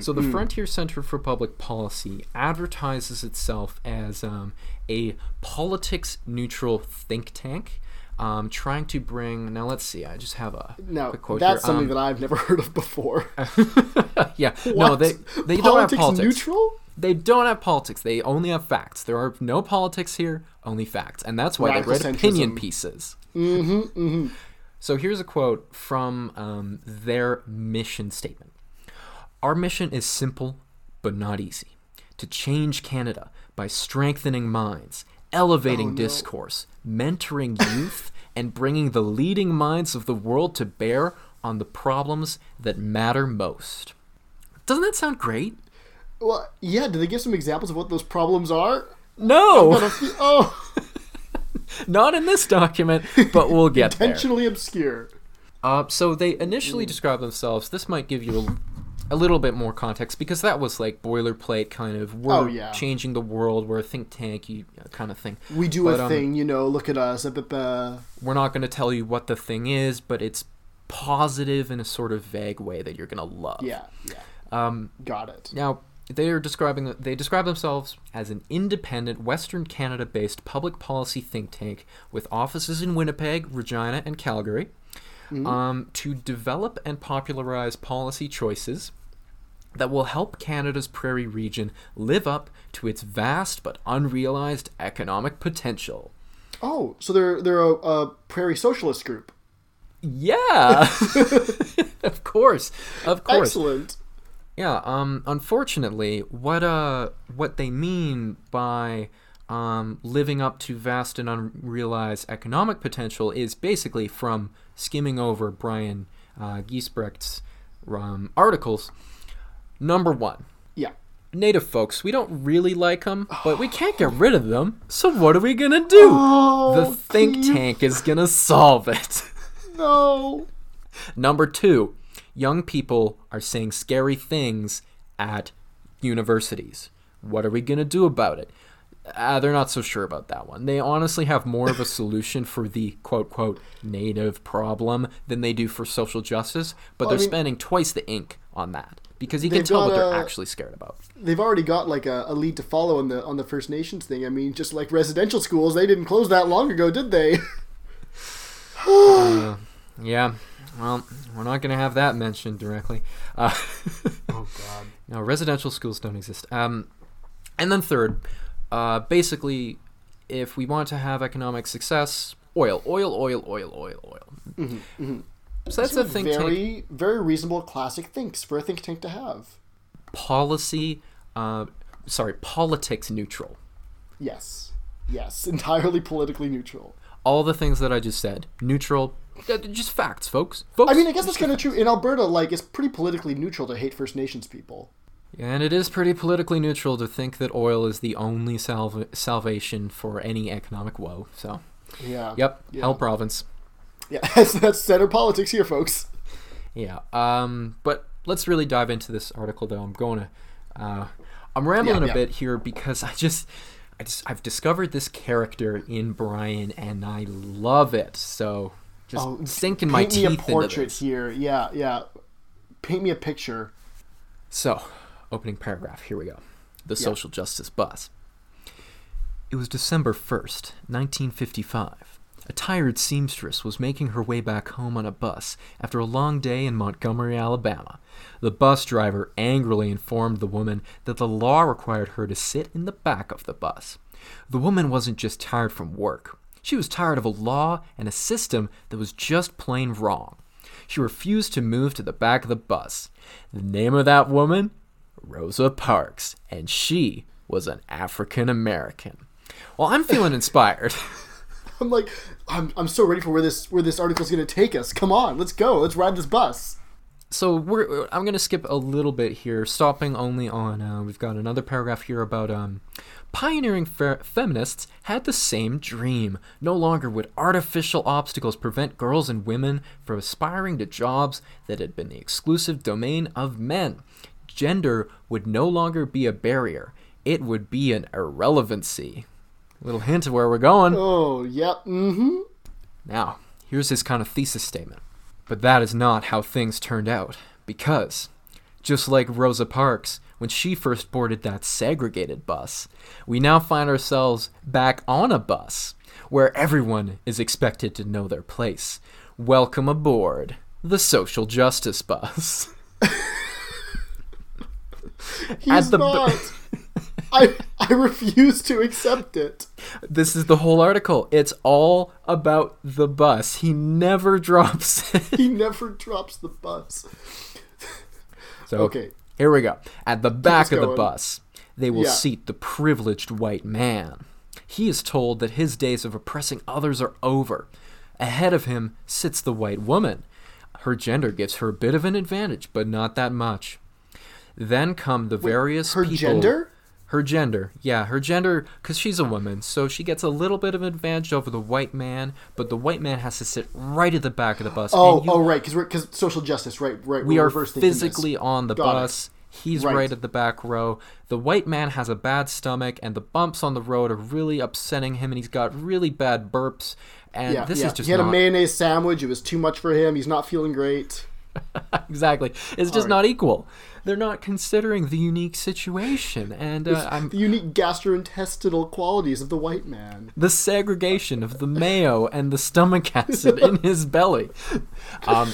S2: so, the Frontier Center for Public Policy advertises itself as um, a politics neutral think tank. Um, trying to bring now let's see i just have a
S1: Now
S2: quote
S1: that's
S2: here.
S1: something
S2: Um,
S1: that I've never heard of before.
S2: yeah no
S1: What?
S2: they they don't have
S1: politics
S2: politics
S1: neutral.
S2: They don't have politics. They only have facts. There are no politics here, only facts. And that's why
S1: Radical
S2: they write opinion pieces. Mm-hmm, mm-hmm. So here's a quote from um, their mission statement Our mission is simple, but not easy to change Canada by strengthening minds, elevating
S1: Oh, no.
S2: discourse, mentoring youth, and bringing the leading minds of the world to bear on the problems that matter most. Doesn't that sound great?
S1: Well, yeah. Do they give some examples of what those problems are?
S2: No!
S1: Oh,
S2: Not in this document, but we'll get there.
S1: intentionally obscure.
S2: Uh, so they initially describe themselves. This might give you a, little bit more context because that was like boilerplate kind of we're
S1: Oh, yeah.
S2: changing the world, we're a think tank you, kind of thing.
S1: We do
S2: But,
S1: a
S2: um,
S1: thing, you know. Look at us. uh, bu-
S2: We're not going to tell you what the thing is, but it's positive in a sort of vague way that you're going to love.
S1: Yeah, yeah.
S2: Um,
S1: Got it.
S2: Now, they are describing they describe themselves as an independent Western Canada-based public policy think tank with offices in Winnipeg, Regina, and Calgary, um, to develop and popularize policy choices that will help Canada's prairie region live up to its vast but unrealized economic potential.
S1: Oh, so they're they're a, a prairie socialist group.
S2: Yeah, of course, of course.
S1: Excellent.
S2: Yeah, um unfortunately, what uh what they mean by um, living up to vast and unrealized economic potential is basically from skimming over Brian uh, Giesbrecht's um, articles. Number one,
S1: Yeah.
S2: Native folks, we don't really like them, but we can't get rid of them. So what are we gonna do?
S1: Oh,
S2: the think
S1: Keith,
S2: tank is gonna solve it.
S1: No.
S2: Number two, young people are saying scary things at universities. What are we going to do about it? Uh, they're not so sure about that one. They honestly have more of a solution for the quote, quote, native problem than they do for social justice, but
S1: Well,
S2: they're
S1: mean-
S2: spending twice the ink on that because you can tell what
S1: got
S2: they're
S1: a-
S2: actually scared about.
S1: They've already got like a, a lead to follow on the on the First Nations thing. I mean, just like residential schools, they didn't close that long ago, did they?
S2: Uh, yeah, well, we're not going to have that mentioned directly. Uh,
S1: oh God.
S2: No, residential schools don't exist. Um, and then third, uh, basically, if we want to have economic success, oil, oil, oil, oil, oil, oil. So that's a think tank
S1: very very reasonable classic thinks for a think tank to have.
S2: policy. Uh, sorry, politics neutral.
S1: Yes. Yes. Entirely politically neutral.
S2: All the things that I just said, neutral. uh, Just facts, folks. Folks.
S1: I mean, I guess that's kind of true. In Alberta, like, it's pretty politically neutral to hate First Nations people.
S2: And it is pretty politically neutral to think that oil is the only salva- salvation for any economic woe. So,
S1: Yeah.
S2: yep,
S1: Yeah.
S2: hell province.
S1: Yeah, that's, that's center politics here, folks.
S2: Yeah. Um, but let's really dive into this article, though. I'm going to. Uh, I'm rambling
S1: Yeah,
S2: a bit here because I just, I just, I've discovered this character in Brian, and I love it. So just
S1: Oh,
S2: sinking my teeth.
S1: Paint me a portrait here. Yeah, yeah. Paint me a picture.
S2: So, opening paragraph. Here we go. The
S1: Yeah.
S2: social justice bus. It was December 1st, 1955. A tired seamstress was making her way back home on a bus after a long day in Montgomery, Alabama. The bus driver angrily informed the woman that the law required her to sit in the back of the bus. The woman wasn't just tired from work. She was tired of a law and a system that was just plain wrong. she refused to move to the back of the bus. The name of that woman? Rosa Parks, and she was an African American. Well, I'm feeling inspired.
S1: I'm like, I'm, I'm so ready for where this where this article's gonna take us. Come on, let's go. Let's ride this bus.
S2: So we're I'm gonna skip a little bit here, stopping only on uh, we've got another paragraph here about um, pioneering fe- feminists had the same dream. No longer would artificial obstacles prevent girls and women from aspiring to jobs that had been the exclusive domain of men. Gender would no longer be a barrier; it would be an irrelevancy. Little hint of where we're going.
S1: Oh, yep. Mm-hmm.
S2: Now, here's his kind of thesis statement. But that is not how things turned out, because, just like Rosa Parks, when she first boarded that segregated bus, we now find ourselves back on a bus where everyone is expected to know their place. Welcome aboard the social justice bus.
S1: He's
S2: the b-
S1: not. I I refuse to accept it.
S2: This is the whole article. It's all about the bus. He never drops it.
S1: He never drops the bus.
S2: So
S1: Okay.
S2: here we go. At the back of the bus, they will
S1: Yeah.
S2: seat the privileged white man. He is told that his days of oppressing others are over. Ahead of him sits the white woman. Her gender gives her a bit of an advantage, but not that much. Then come the various
S1: her
S2: people.
S1: gender?
S2: Her gender, yeah, her gender, because she's a woman, so she gets a little bit of an advantage over the white man, but the white man has to sit right at the back of the bus.
S1: Oh,
S2: you
S1: oh, right, because social justice, right, right.
S2: we are physically on the
S1: Got it.
S2: bus. He's
S1: Right.
S2: right. at the back row. The white man has a bad stomach, and the bumps on the road are really upsetting him, and he's got really bad burps. And
S1: Yeah,
S2: this
S1: yeah.
S2: is just
S1: he had
S2: not
S1: a mayonnaise sandwich. It was too much for him. He's not feeling great.
S2: exactly. It's just
S1: right.
S2: not equal. They're not considering the unique situation, and uh, I'm
S1: The unique gastrointestinal qualities of the white man.
S2: the segregation of the mayo and the stomach acid in his belly. Um,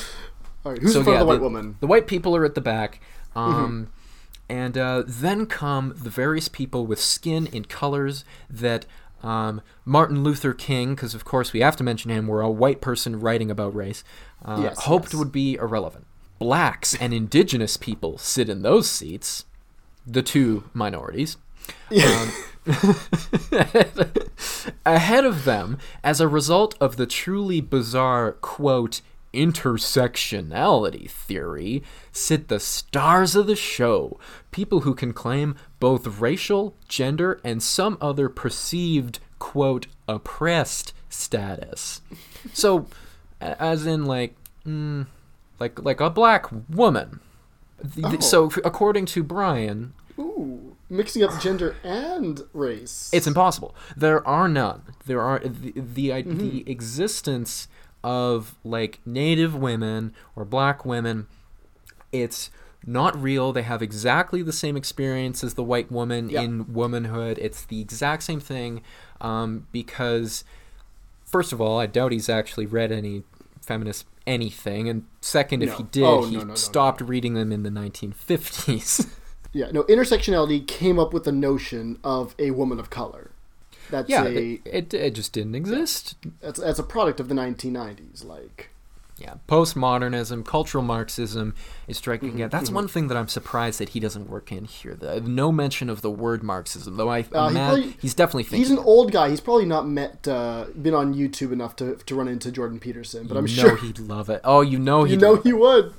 S1: All right, who's
S2: so
S1: in front
S2: yeah,
S1: of the white
S2: the,
S1: woman?
S2: The white people are at the back. Um, And uh, then come the various people with skin in colors that um, Martin Luther King, because of course we have to mention him, we're a white person writing about race, uh,
S1: Yes,
S2: hoped
S1: yes.
S2: would be irrelevant. Blacks and indigenous people sit in those seats, the two minorities. Um, ahead of them, as a result of the truly bizarre, quote, intersectionality theory, sit the stars of the show, people who can claim both racial, gender, and some other perceived, quote, oppressed status. So, as in, like, mm, like, like a black woman. Th- So, according to Brian,
S1: Ooh, mixing up gender and race.
S2: it's impossible. There are none. There are the the,
S1: Mm-hmm.
S2: the existence of like native women or black women. It's not real. They have exactly the same experience as the white woman in womanhood. It's the exact same thing. Um, because first of all, I doubt he's actually read any feminist anything, and second, if he did,
S1: Oh,
S2: he
S1: no, no, no,
S2: stopped reading them in the 1950s.
S1: yeah, no, intersectionality came up with the notion of a woman of color. That's
S2: yeah,
S1: a
S2: it, it, it just didn't exist.
S1: that's, that's a product of the 1990s. Like,
S2: Yeah, postmodernism, cultural Marxism is striking
S1: Mm-hmm,
S2: again. That's one thing that I'm surprised that he doesn't work in here. The, no mention of the word Marxism, though I
S1: Uh, he probably-
S2: he's definitely thinking.
S1: he's an old guy. He's probably not met, uh, been on YouTube enough to to run into Jordan Peterson. But I'm
S2: you
S1: sure
S2: he'd love it. Oh, you know he'd
S1: know
S2: love
S1: he would.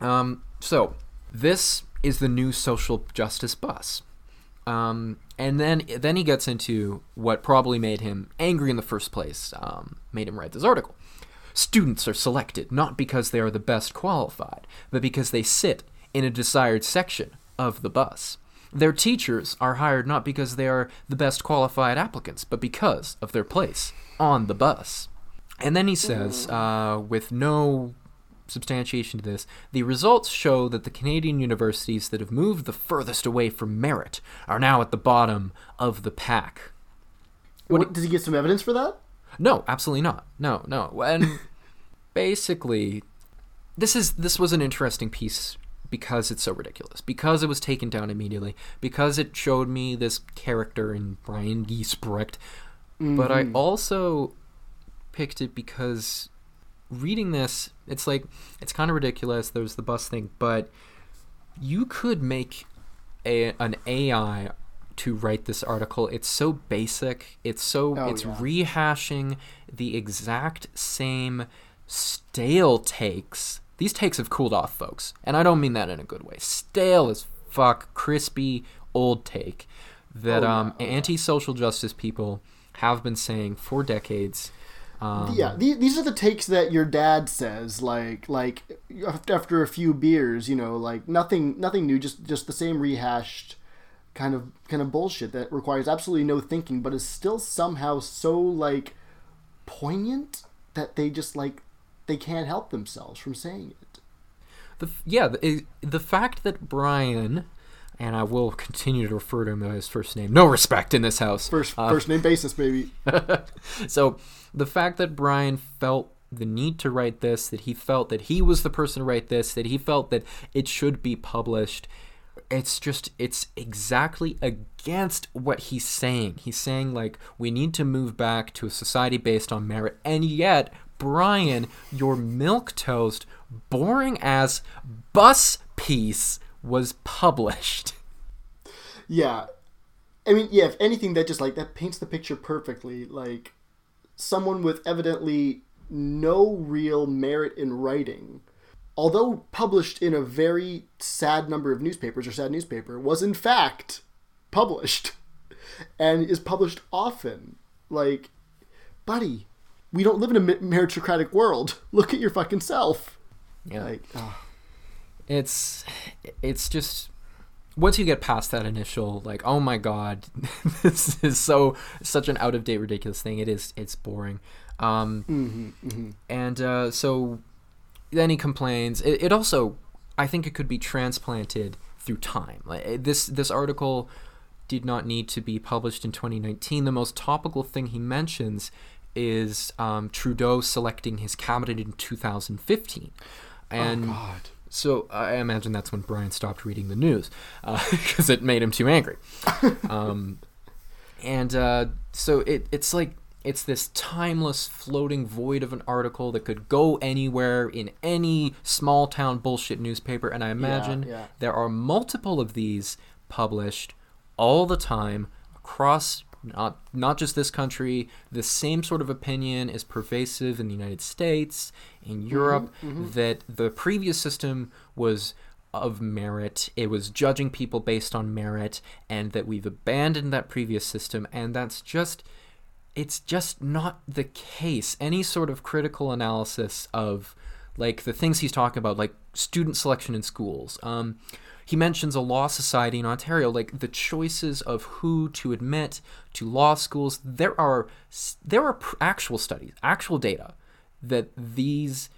S2: Um, so this is the new social justice bus. Um, and then then he gets into what probably made him angry in the first place. Um, made him write this article. Students are selected not because they are the best qualified, but because they sit in a desired section of the bus. Their teachers are hired not because they are the best qualified applicants, but because of their place on the bus. And then he says, uh, with no substantiation to this, the results show that the Canadian universities that have moved the furthest away from merit are now at the bottom of the pack.
S1: What, does he get some evidence for that?
S2: No, absolutely not. No, no. And basically, this is this was an interesting piece because it's so ridiculous. Because it was taken down immediately. Because it showed me this character in Brian Giesbrecht. But I mm-hmm. also picked it because reading this, it's like it's kind of ridiculous. There's the bus thing, but you could make a an AI to write this article. It's so basic. It's so
S1: Oh,
S2: it's
S1: yeah.
S2: rehashing the exact same stale takes. These takes have cooled off, folks, and I don't mean that in a good way. Stale as fuck, crispy old take that
S1: Oh, yeah.
S2: um, anti-social justice people have been saying for decades. Um,
S1: yeah, the- these are the takes that your dad says, like like after a few beers, you know, like nothing nothing new, just just the same rehashed kind of kind of bullshit that requires absolutely no thinking, but is still somehow so like poignant that they just like they can't help themselves from saying it.
S2: The, f- yeah, the, the fact that Brian, and I will continue to refer to him by his first name, no respect in this house.
S1: First
S2: Uh,
S1: first name basis, baby.
S2: so the fact that Brian felt the need to write this, that he felt that he was the person to write this, that he felt that it should be published, it's just it's exactly against what he's saying. He's saying like we need to move back to a society based on merit, and yet Brian, your milk toast, boring ass bus piece was published.
S1: Yeah. I mean, yeah, if anything that just like that paints the picture perfectly, like someone with evidently no real merit in writing, although published in a very sad number of newspapers or sad newspaper, was in fact published and is published often. Like, buddy, we don't live in a meritocratic world. Look at your fucking self.
S2: Yeah.
S1: Like, oh,
S2: it's it's just once you get past that initial like oh my god this is so such an out of date ridiculous thing it is it's boring um and uh, so then he complains it, it also i think it could be transplanted through time like this this article did not need to be published in 2019 the most topical thing he mentions is um, trudeau selecting his cabinet in 2015 and
S1: God.
S2: so I imagine that's when Brian stopped reading the news because it made him too angry. um, and uh, so it, it's like it's this timeless floating void of an article that could go anywhere in any small town bullshit newspaper. And I imagine
S1: yeah.
S2: there are multiple of these published all the time across not not just this country. The same sort of opinion is pervasive in the United States, in mm-hmm, Europe, mm-hmm. that the previous system was of merit. It was judging people based on merit, and that we've abandoned that previous system, and that's just it's just not the case. Any sort of critical analysis of like the things he's talking about, like student selection in schools. Um, he mentions a law society in Ontario, like the choices of who to admit to law schools. There are there are actual studies, actual data that these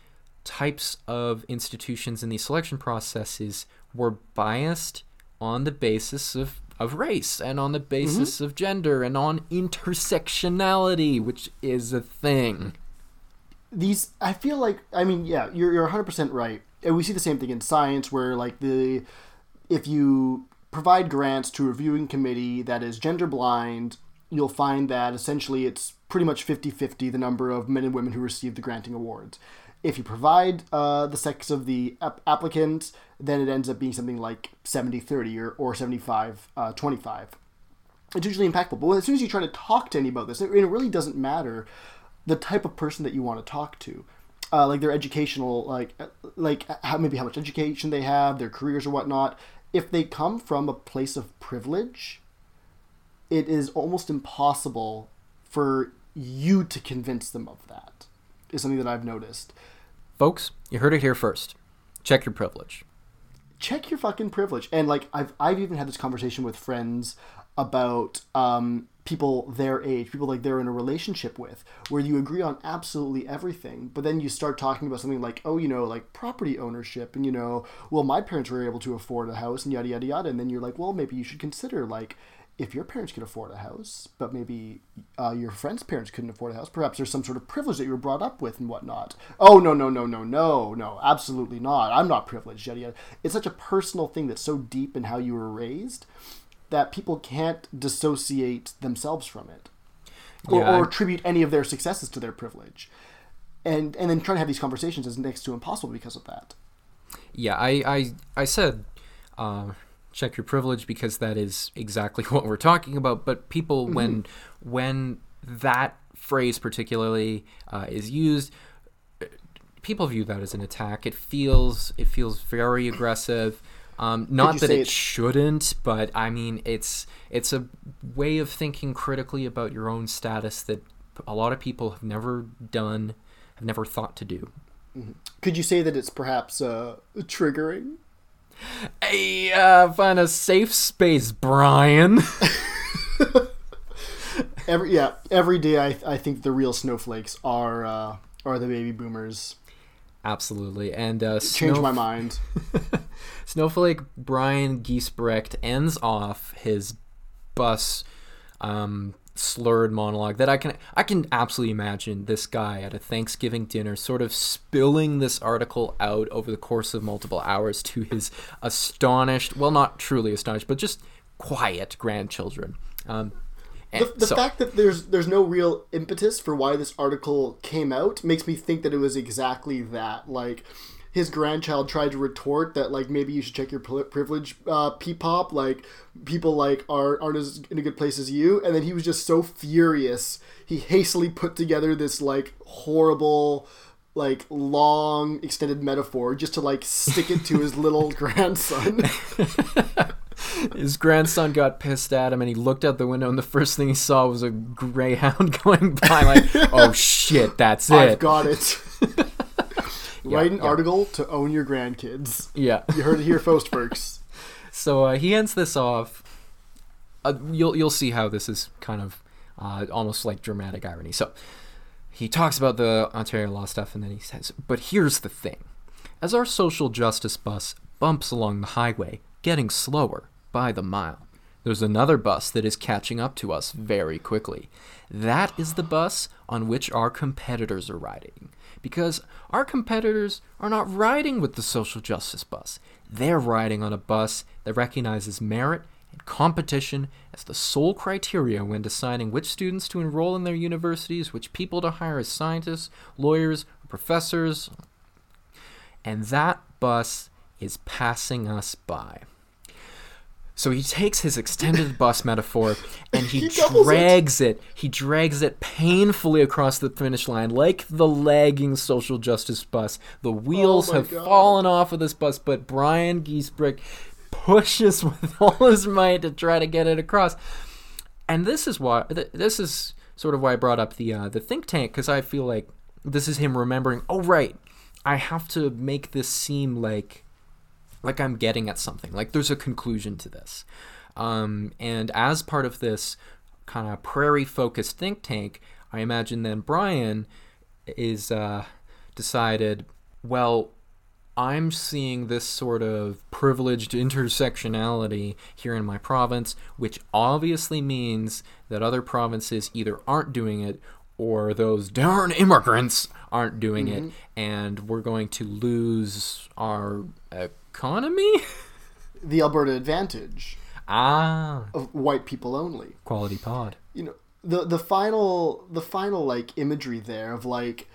S2: types of institutions in these selection processes were biased on the basis of, of race and on the mm-hmm. basis of gender and on intersectionality, which is a thing.
S1: these i feel like i mean yeah you're, you're 100% right. And we see the same thing in science where like the if you provide grants to a reviewing committee that is gender blind you'll find that essentially it's pretty much 50-50 the number of men and women who receive the granting awards if you provide uh, the sex of the ap- applicant then it ends up being something like 70-30 or, or 75-25 it's usually impactful. But as soon as you try to talk to anybody about this, it, it really doesn't matter the type of person that you want to talk to, uh, like their educational, like uh, like how maybe how much education they have, their careers or whatnot. If they come from a place of privilege, it is almost impossible for you to convince them of that. Is something that I've noticed.
S2: Folks, you heard it here first. Check your privilege.
S1: check your fucking privilege. And like I've I've even had this conversation with friends about um, people their age, people like they're in a relationship with, where you agree on absolutely everything, but then you start talking about something like, oh, you know, like property ownership, and you know, well, my parents were able to afford a house, and yada yada yada, and then you're like, well, maybe you should consider like. If your parents could afford a house, but maybe uh, your friend's parents couldn't afford a house, perhaps there's some sort of privilege that you were brought up with and whatnot. Oh no no no no no no absolutely not. I'm not privileged yada yada. It's such a personal thing that's so deep in how you were raised that people can't dissociate themselves from it or,
S2: Yeah,
S1: or attribute any of their successes to their privilege. and and then trying to have these conversations is next to impossible because of that.
S2: Yeah, I I, I said uh, check your privilege because that is exactly what we're talking about. But people, when when that phrase particularly uh, is used, people view that as an attack. It feels it feels very aggressive. Um, not that it shouldn't, but I mean it's it's a way of thinking critically about your own status that a lot of people have never done, have never thought to do.
S1: Could you say that it's perhaps uh, triggering?
S2: Hey, uh, find a safe space, Brian.
S1: Every yeah, every day I I think the real snowflakes are uh, are the baby boomers.
S2: Absolutely, and uh,
S1: Change my mind.
S2: Snowflake Brian Giesbrecht ends off his bus um, slurred monologue that I can I can absolutely imagine this guy at a Thanksgiving dinner sort of spilling this article out over the course of multiple hours to his astonished, well, not truly astonished, but just quiet grandchildren. Um, and
S1: The, the
S2: so-
S1: fact that there's there's no real impetus for why this article came out makes me think that it was exactly that. Like his grandchild tried to retort that like maybe you should check your privilege, uh, P-pop. Like people like are aren't as in a good place as you, and then he was just so furious. He hastily put together this like horrible. Like long extended metaphor just to like stick it to his little grandson.
S2: His grandson got pissed at him and he looked out the window and the first thing he saw was a greyhound going by like, oh shit, that's it."
S1: I've got it. Write an
S2: yeah.
S1: article to own your grandkids.
S2: yeah.
S1: You heard it here first, folks.
S2: So uh, he ends this off. Uh, you'll you'll see how this is kind of uh, almost like dramatic irony. So he talks about the Ontario law stuff and then he says, "But here's the thing: as our social justice bus bumps along the highway, getting slower by the mile, there's another bus that is catching up to us very quickly. That is the bus on which our competitors are riding." Because our competitors are not riding with the social justice bus. They're riding on a bus that recognizes merit and competition as the sole criteria when deciding which students to enroll in their universities, which people to hire as scientists, lawyers, professors. And that bus is passing us by. So he takes his extended bus metaphor and he,
S1: He doubles it.
S2: drags it. He drags it painfully across the finish line like the lagging social justice bus. The wheels
S1: Oh
S2: have
S1: God.
S2: fallen off of this bus, but Brian Giesbrecht pushes with all his might to try to get it across. And this is why this is sort of why I brought up the uh, the think tank because I feel like this is him remembering. Oh right, I have to make this seem like like I'm getting at something. Like there's a conclusion to this. Um, and as part of this kind of prairie focused think tank, I imagine then Brian is uh, decided, well, I'm seeing this sort of privileged intersectionality here in my province, which obviously means that other provinces either aren't doing it or those darn immigrants aren't doing it, and we're going to lose our economy?
S1: The Alberta advantage
S2: ah,
S1: of white people only.
S2: quality pod.
S1: You know, the the final the final like imagery there of like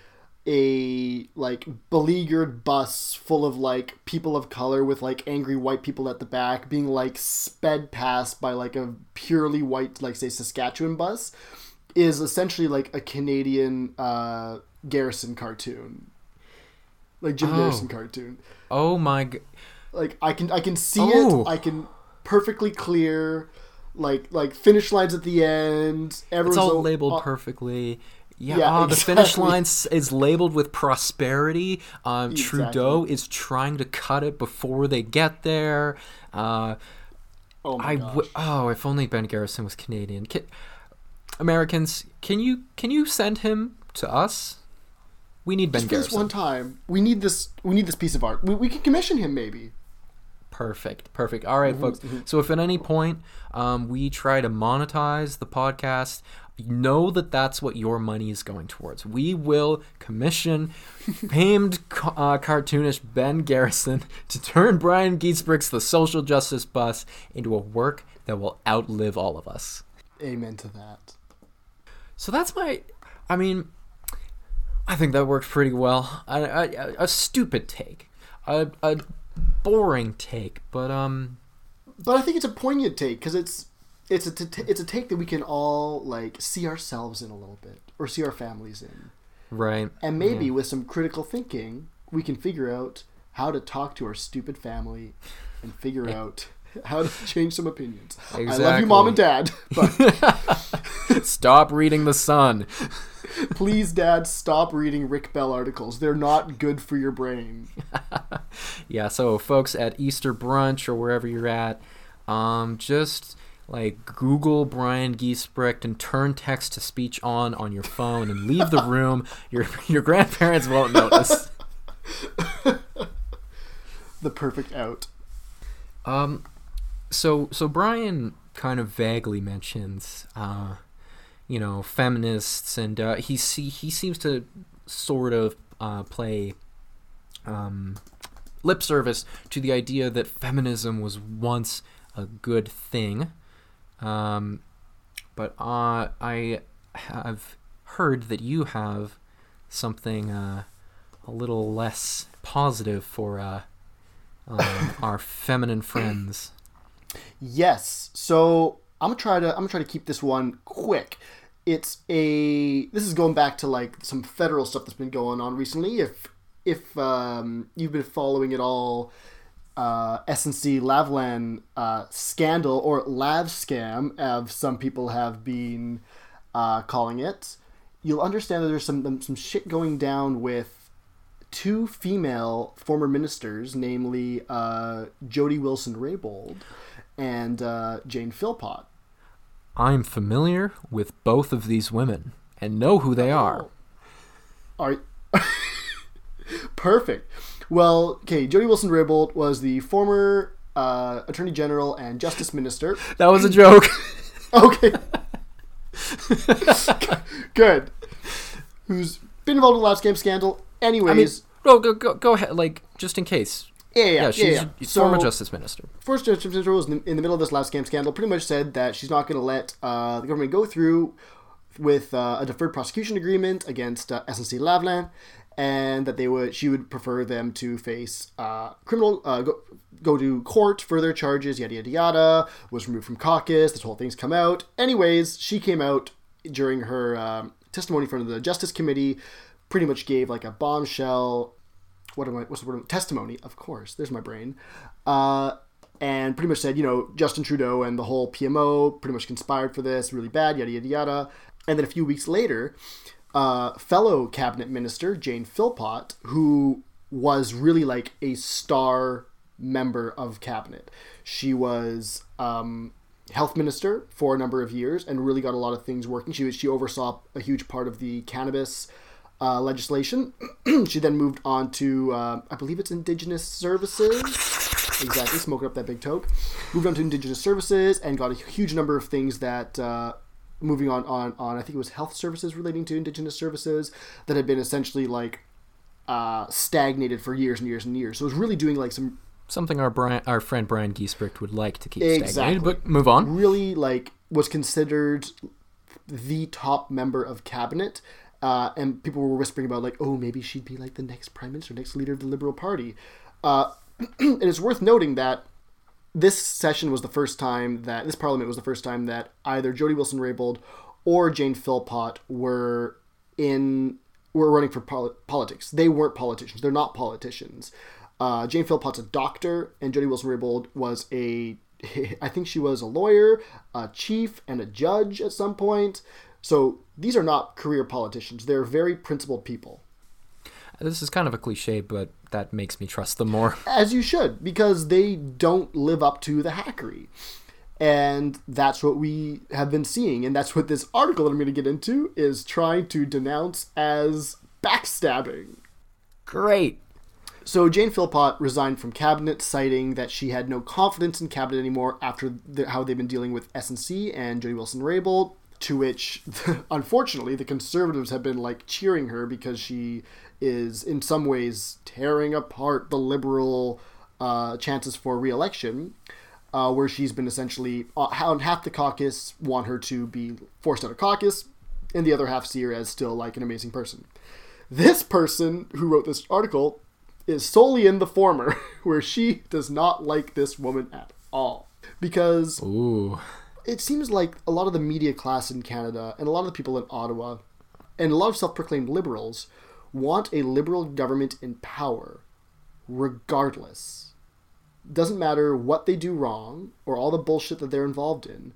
S1: a like beleaguered bus full of like people of color with like angry white people at the back being like sped past by like a purely white like say Saskatchewan bus is essentially like a Canadian uh Garrison cartoon. Like Jim
S2: Oh.
S1: Garrison cartoon.
S2: Oh my
S1: like I can I can see
S2: Oh.
S1: it. I can perfectly clear, like like finish lines at the end. Everyone's
S2: It's all
S1: so-
S2: labeled
S1: uh,
S2: perfectly. Yeah,
S1: Yeah,
S2: ah, the finish line is labeled with prosperity. Um,
S1: Exactly.
S2: Trudeau is trying to cut it before they get there. Uh,
S1: Oh my
S2: I
S1: gosh.
S2: w- oh, if only Ben Garrison was Canadian. Can, Americans, can you can you send him to us? We need Ben
S1: Just for this
S2: Garrison.
S1: one time, we need this. We need this piece of art. We, we can commission him maybe.
S2: Perfect, perfect. All right,
S1: Mm-hmm,
S2: folks. So if at any point um, we try to monetize the podcast, know that that's what your money is going towards. We will commission famed uh, cartoonist Ben Garrison to turn Brian Giesbrecht's The Social Justice Bus into a work that will outlive all of us.
S1: Amen to that.
S2: So that's my. I mean, I think that works pretty well. A, a, a stupid take, a, a boring take, but um,
S1: But I think it's a poignant take because it's it's a t- it's a take that we can all like see ourselves in a little bit or see our families in,
S2: right.
S1: and maybe with some critical thinking, we can figure out how to talk to our stupid family and figure out how to change some opinions. I love you, mom and dad, but
S2: Stop reading the Sun.
S1: please, dad, stop reading Rick Bell articles. They're not good for your brain.
S2: Yeah, so folks at Easter brunch or wherever you're at, um, just like Google Brian Giesbrecht and turn text to speech on on your phone and leave the room. Your your grandparents won't notice.
S1: The perfect out.
S2: Um, so so Brian kind of vaguely mentions, uh, you know, feminists, and uh, he see he seems to sort of uh, play um, lip service to the idea that feminism was once a good thing. Um, but uh, I have heard that you have something uh, a little less positive for uh, um, our feminine friends.
S1: Yes. So I'm gonna try to I'm gonna try to keep this one quick. It's a this is going back to like some federal stuff that's been going on recently. If if um, you've been following it all, uh, SNC Lavalin uh, scandal or Lav scam, as some people have been uh, calling it, you'll understand that there's some some shit going down with two female former ministers, namely uh, Jody Wilson Raybould and uh, Jane Philpott.
S2: I'm familiar with both of these women and know who they are.
S1: Are perfect. Well, okay. Jody Wilson Raybould was the former uh, Attorney General and Justice Minister.
S2: That was a joke.
S1: Okay. Good. Who's been involved in the Lavscam scandal? Anyways,
S2: I mean, go, go, go, go ahead, like, just in case.
S1: Yeah, yeah,
S2: Yeah,
S1: yeah.
S2: she's
S1: yeah, So,
S2: former justice minister.
S1: First Justice Minister was in the, in the middle of this Lavscam scandal. Pretty much said that she's not going to let uh, the government go through with uh, a deferred prosecution agreement against uh, SNC Lavalin, and that they would she would prefer them to face uh, criminal uh, go, go to court for their charges. Yada yada yada. Was removed from caucus. This whole thing's come out. Anyways, she came out during her um, testimony in front of the Justice Committee. Pretty much gave like a bombshell what am I? What's the word? Testimony, of course. There's my brain. Uh, and pretty much said, you know, Justin Trudeau and the whole PMO pretty much conspired for this, really bad, yada yada yada. And then a few weeks later, uh, fellow cabinet minister Jane Philpott, who was really like a star member of cabinet, she was um, health minister for a number of years and really got a lot of things working. She was, she oversaw a huge part of the cannabis uh, legislation. she then moved on to, uh, I believe it's Indigenous Services. Exactly, smoking up that big toke. Moved on to Indigenous Services and got a huge number of things that, uh, moving on, on, on, I think it was health services relating to Indigenous Services that had been essentially like uh, stagnated for years and years and years. So it was really doing like some
S2: Something our Brian, our friend Brian Giesbrecht would like to keep
S1: Exactly.
S2: stagnated, but move on.
S1: really like was considered the top member of cabinet uh, and people were whispering about like oh maybe she'd be like the next prime minister next leader of the liberal party uh, and it's worth noting that this session was the first time that this parliament was the first time that either Jody Wilson Raybould or Jane Philpott were in were running for poli- politics. They weren't politicians. They're not politicians. Uh, Jane Philpott's a doctor, and Jody Wilson Raybould was a I think she was a lawyer, a chief, and a judge at some point. So these are not career politicians. They're very principled people.
S2: This is kind of a cliche, but that makes me trust them more.
S1: As you should, because they don't live up to the hackery. And that's what we have been seeing. And that's what this article that I'm going to get into is trying to denounce as backstabbing.
S2: Great.
S1: So Jane Philpott resigned from cabinet, citing that she had no confidence in cabinet anymore after the, how they've been dealing with SNC and Jody Wilson Raybould. To which, unfortunately, the conservatives have been like cheering her because she is in some ways tearing apart the liberal uh, chances for re-election. Uh, where she's been essentially uh, half the caucus want her to be forced out of caucus, and the other half see her as still like an amazing person. This person who wrote this article is solely in the former, where she does not like this woman at all. Because
S2: Ooh.
S1: It seems like a lot of the media class in Canada and a lot of the people in Ottawa and a lot of self proclaimed liberals want a liberal government in power, regardless. Doesn't matter what they do wrong or all the bullshit that they're involved in,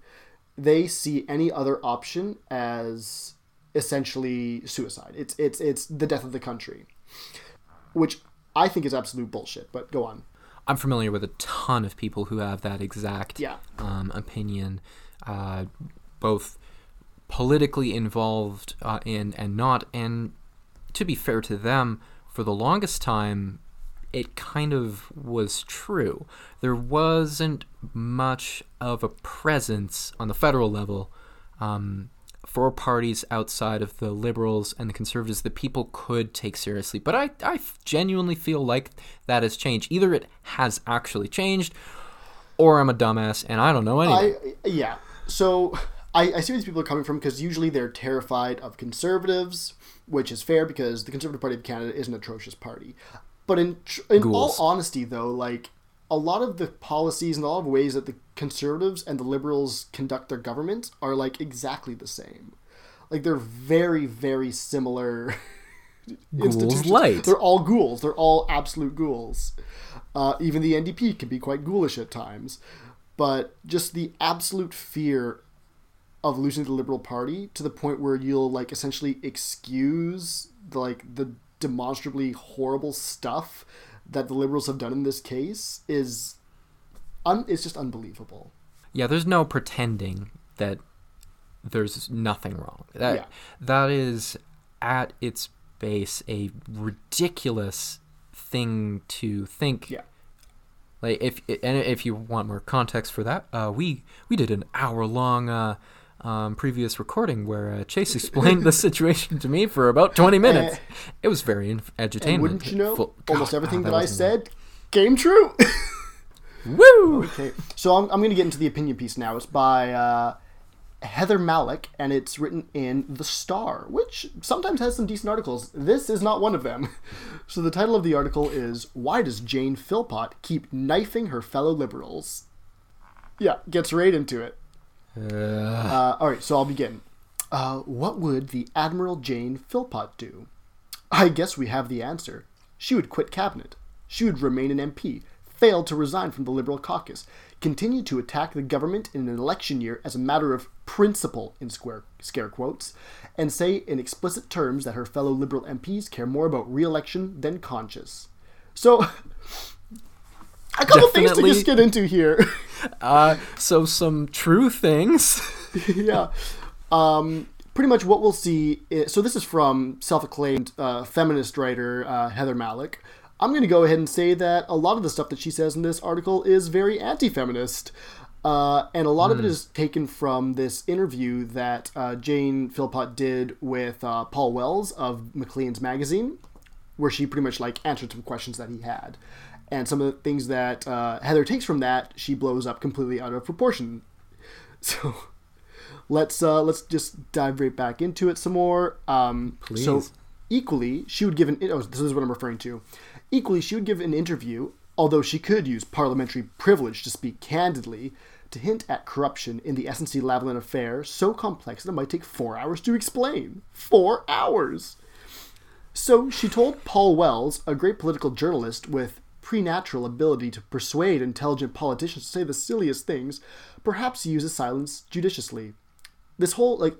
S1: they see any other option as essentially suicide. It's it's it's the death of the country, which I think is absolute bullshit. But go on.
S2: I'm familiar with a ton of people who have that exact
S1: Yeah.
S2: um, opinion, uh, both politically involved uh, in and not. And to be fair to them, for the longest time, it kind of was true. There wasn't much of a presence on the federal level um, for parties outside of the liberals and the conservatives that people could take seriously. But I, I genuinely feel like that has changed. Either it has actually changed, or I'm a dumbass and I don't know anything.
S1: I yeah. So I, I see where these people are coming from because usually they're terrified of conservatives, which is fair because the Conservative Party of Canada is an atrocious party. But in tr- in all honesty, though, like a lot of the policies and a lot of ways that the conservatives and the liberals conduct their government are like exactly the same. Like they're very very similar.
S2: Ghouls light.
S1: They're all ghouls. They're all absolute ghouls. Uh, even the NDP can be quite ghoulish at times. But just the absolute fear of losing the Liberal Party to the point where you'll like essentially excuse the, like the demonstrably horrible stuff that the Liberals have done in this case is un- it's just unbelievable.
S2: Yeah, there's no pretending that there's nothing wrong. That
S1: Yeah.
S2: that is at its base a ridiculous thing to think.
S1: Yeah.
S2: Like if and if you want more context for that, uh, we we did an hour long uh, um, previous recording where uh, Chase explained the situation to me for about twenty minutes. it was very in- entertaining.
S1: Wouldn't you know,
S2: Full-
S1: almost
S2: God,
S1: everything
S2: ah,
S1: that, I said came true.
S2: Woo!
S1: Okay, so I'm, I'm going to get into the opinion piece now. It's by uh, Heather Mallick, and it's written in The Star, which sometimes has some decent articles. This is not one of them. So the title of the article is Why Does Jane Philpott Keep Knifing Her Fellow Liberals? Yeah, gets right into it. Uh, all right, so I'll begin. Uh, what would the Admiral Jane Philpott do? I guess we have the answer. She would quit cabinet. She would remain an MP, fail to resign from the Liberal caucus, continue to attack the government in an election year as a matter of principle, in square, scare quotes, and say in explicit terms that her fellow Liberal MPs care more about re election than conscience. So, a couple things to just get into here.
S2: Uh, so some true things.
S1: yeah. Um, pretty much what we'll see. Is, so this is from self-acclaimed uh, feminist writer uh, Heather Mallick. I'm going to go ahead and say that a lot of the stuff that she says in this article is very anti-feminist. Uh, and a lot of it is taken from this interview that uh, Jane Philpott did with uh, Paul Wells of Maclean's magazine, where she pretty much like answered some questions that he had, and some of the things that uh, Heather takes from that she blows up completely out of proportion. So let's uh, let's just dive right back into it some more. Um, So equally, she would give an. Oh, this is what I'm referring to. Equally, she would give an interview, although she could use parliamentary privilege to speak candidly, to hint at corruption in the SNC Lavalin affair, so complex that it might take four hours to explain. Four hours. So she told Paul Wells, a great political journalist with preternatural ability to persuade intelligent politicians to say the silliest things, perhaps he uses silence judiciously. This whole like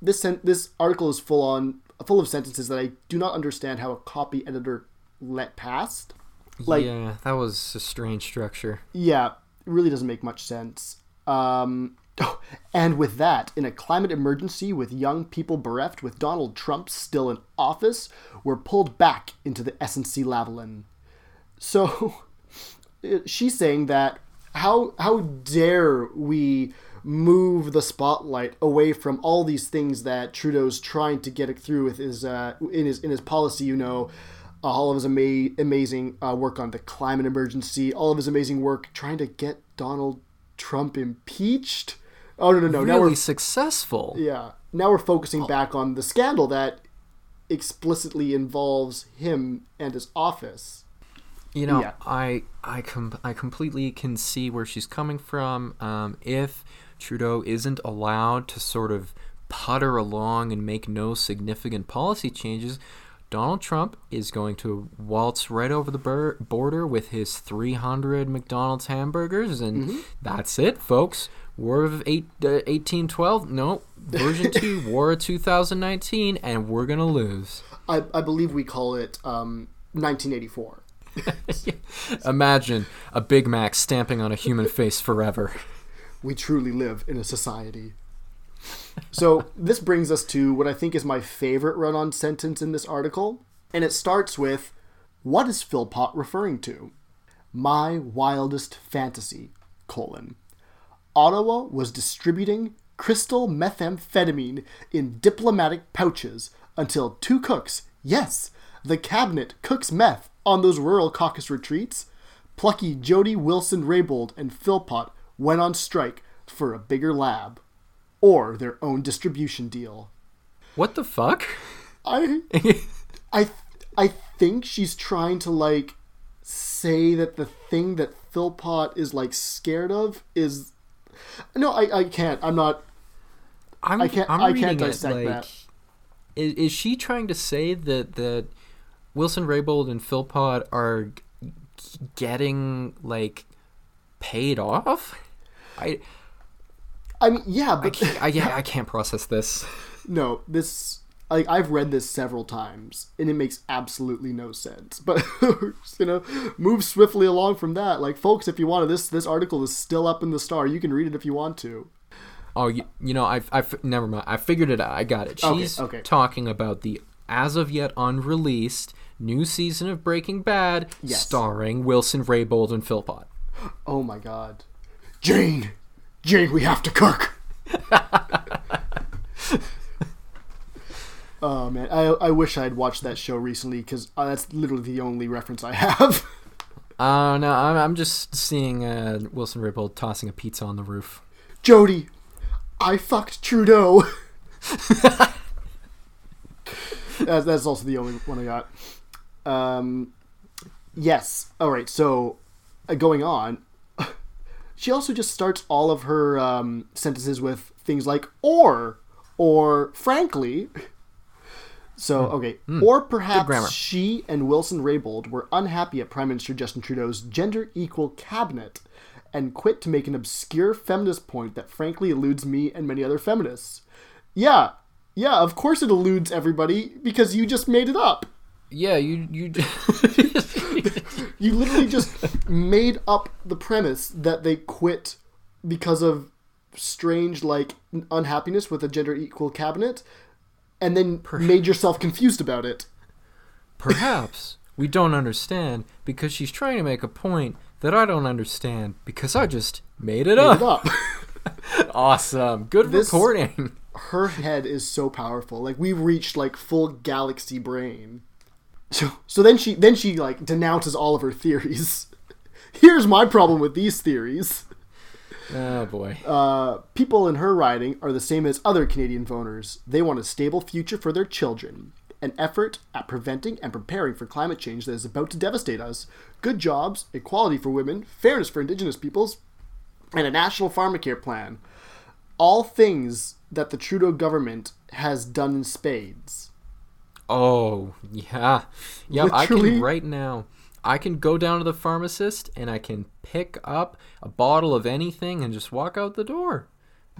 S1: this sen- this article is full on full of sentences that I do not understand how a copy editor let past. Like
S2: yeah, that was a strange structure.
S1: yeah, it really doesn't make much sense. Um, oh, and with that, in a climate emergency with young people bereft, with Donald Trump still in office, we're pulled back into the SNC Lavalin. So she's saying that how how dare we move the spotlight away from all these things that Trudeau's trying to get it through with his uh, in his in his policy, you know, uh, all of his ama- amazing uh, work on the climate emergency, all of his amazing work trying to get Donald Trump impeached. Oh no no no! Now we're
S2: successful.
S1: yeah. Now we're focusing back on the scandal that explicitly involves him and his office.
S2: You know,
S1: Yeah.
S2: I I com- I completely can see where she's coming from. Um, if Trudeau isn't allowed to sort of putter along and make no significant policy changes, Donald Trump is going to waltz right over the bur- border with his 300 McDonald's hamburgers, and that's it, folks. War of eight, uh, 1812? No, version 2, War of 2019, and we're going to lose.
S1: I, I believe we call it um, 1984.
S2: Imagine a Big Mac stamping on a human face forever.
S1: We truly live in a society. So this brings us to what I think is my favorite run-on sentence in this article, and it starts with, "What is Philpott referring to? My wildest fantasy: colon. Ottawa was distributing crystal methamphetamine in diplomatic pouches until two cooks, yes, the cabinet cooks meth on those rural caucus retreats. Plucky Jody Wilson Raybould and Philpott went on strike for a bigger lab or their own distribution deal.
S2: What the fuck?
S1: I I I think she's trying to like say that the thing that Philpott is like scared of is no, I, I can't. I'm not.
S2: I'm,
S1: I can't-
S2: I'm
S1: I can't
S2: reading it
S1: dissect
S2: like,
S1: that.
S2: Is, is she trying to say that that Wilson Raybould and Philpott are g- getting like paid off? I
S1: I mean, yeah,
S2: I
S1: but
S2: can't, I, yeah, I can't process this.
S1: no, this like I've read this several times and it makes absolutely no sense. But you know, move swiftly along from that. Like, folks, if you want to, this this article is still up in the Star. You can read it if you want to.
S2: Oh, you, you know, I've, I've never mind. I figured it out. I got it.
S1: Okay,
S2: She's
S1: okay.
S2: talking about the as of yet unreleased new season of Breaking Bad,
S1: Yes.
S2: starring Wilson Raybould and Philpott.
S1: Oh my God, Jane, Jane, we have to cook. oh man, I I wish I had watched that show recently because uh, that's literally the only reference I have.
S2: Uh, no, I'm, I'm just seeing uh, Wilson Raybould tossing a pizza on the roof.
S1: Jody, I fucked Trudeau. that's, that's also the only one I got. Um, yes. All right. So, uh, going on, she also just starts all of her um, sentences with things like "or" or "frankly." So okay, or perhaps she and Wilson Raybould were unhappy at Prime Minister Justin Trudeau's gender equal cabinet and quit to make an obscure feminist point that frankly eludes me and many other feminists. Yeah, yeah, of course it eludes everybody because you just made it up.
S2: Yeah, you you.
S1: You literally just made up the premise that they quit because of strange like unhappiness with a gender equal cabinet and then made yourself confused about it.
S2: Perhaps we don't understand because she's trying to make a point that I don't understand because I just made it
S1: Made
S2: up.
S1: it up.
S2: Awesome, good
S1: This-
S2: reporting.
S1: her head is so powerful. Like we've reached like full galaxy brain. So so then she then she like denounces all of her theories. Here's my problem with these theories.
S2: Oh boy.
S1: Uh, people in her riding are the same as other Canadian voters. They want a stable future for their children, an effort at preventing and preparing for climate change that is about to devastate us, good jobs, equality for women, fairness for Indigenous peoples, and a national pharmacare plan. All things that the Trudeau government has done in spades.
S2: Oh yeah, yeah. I can right now. I can go down to the pharmacist and I can pick up a bottle of anything and just walk out the door.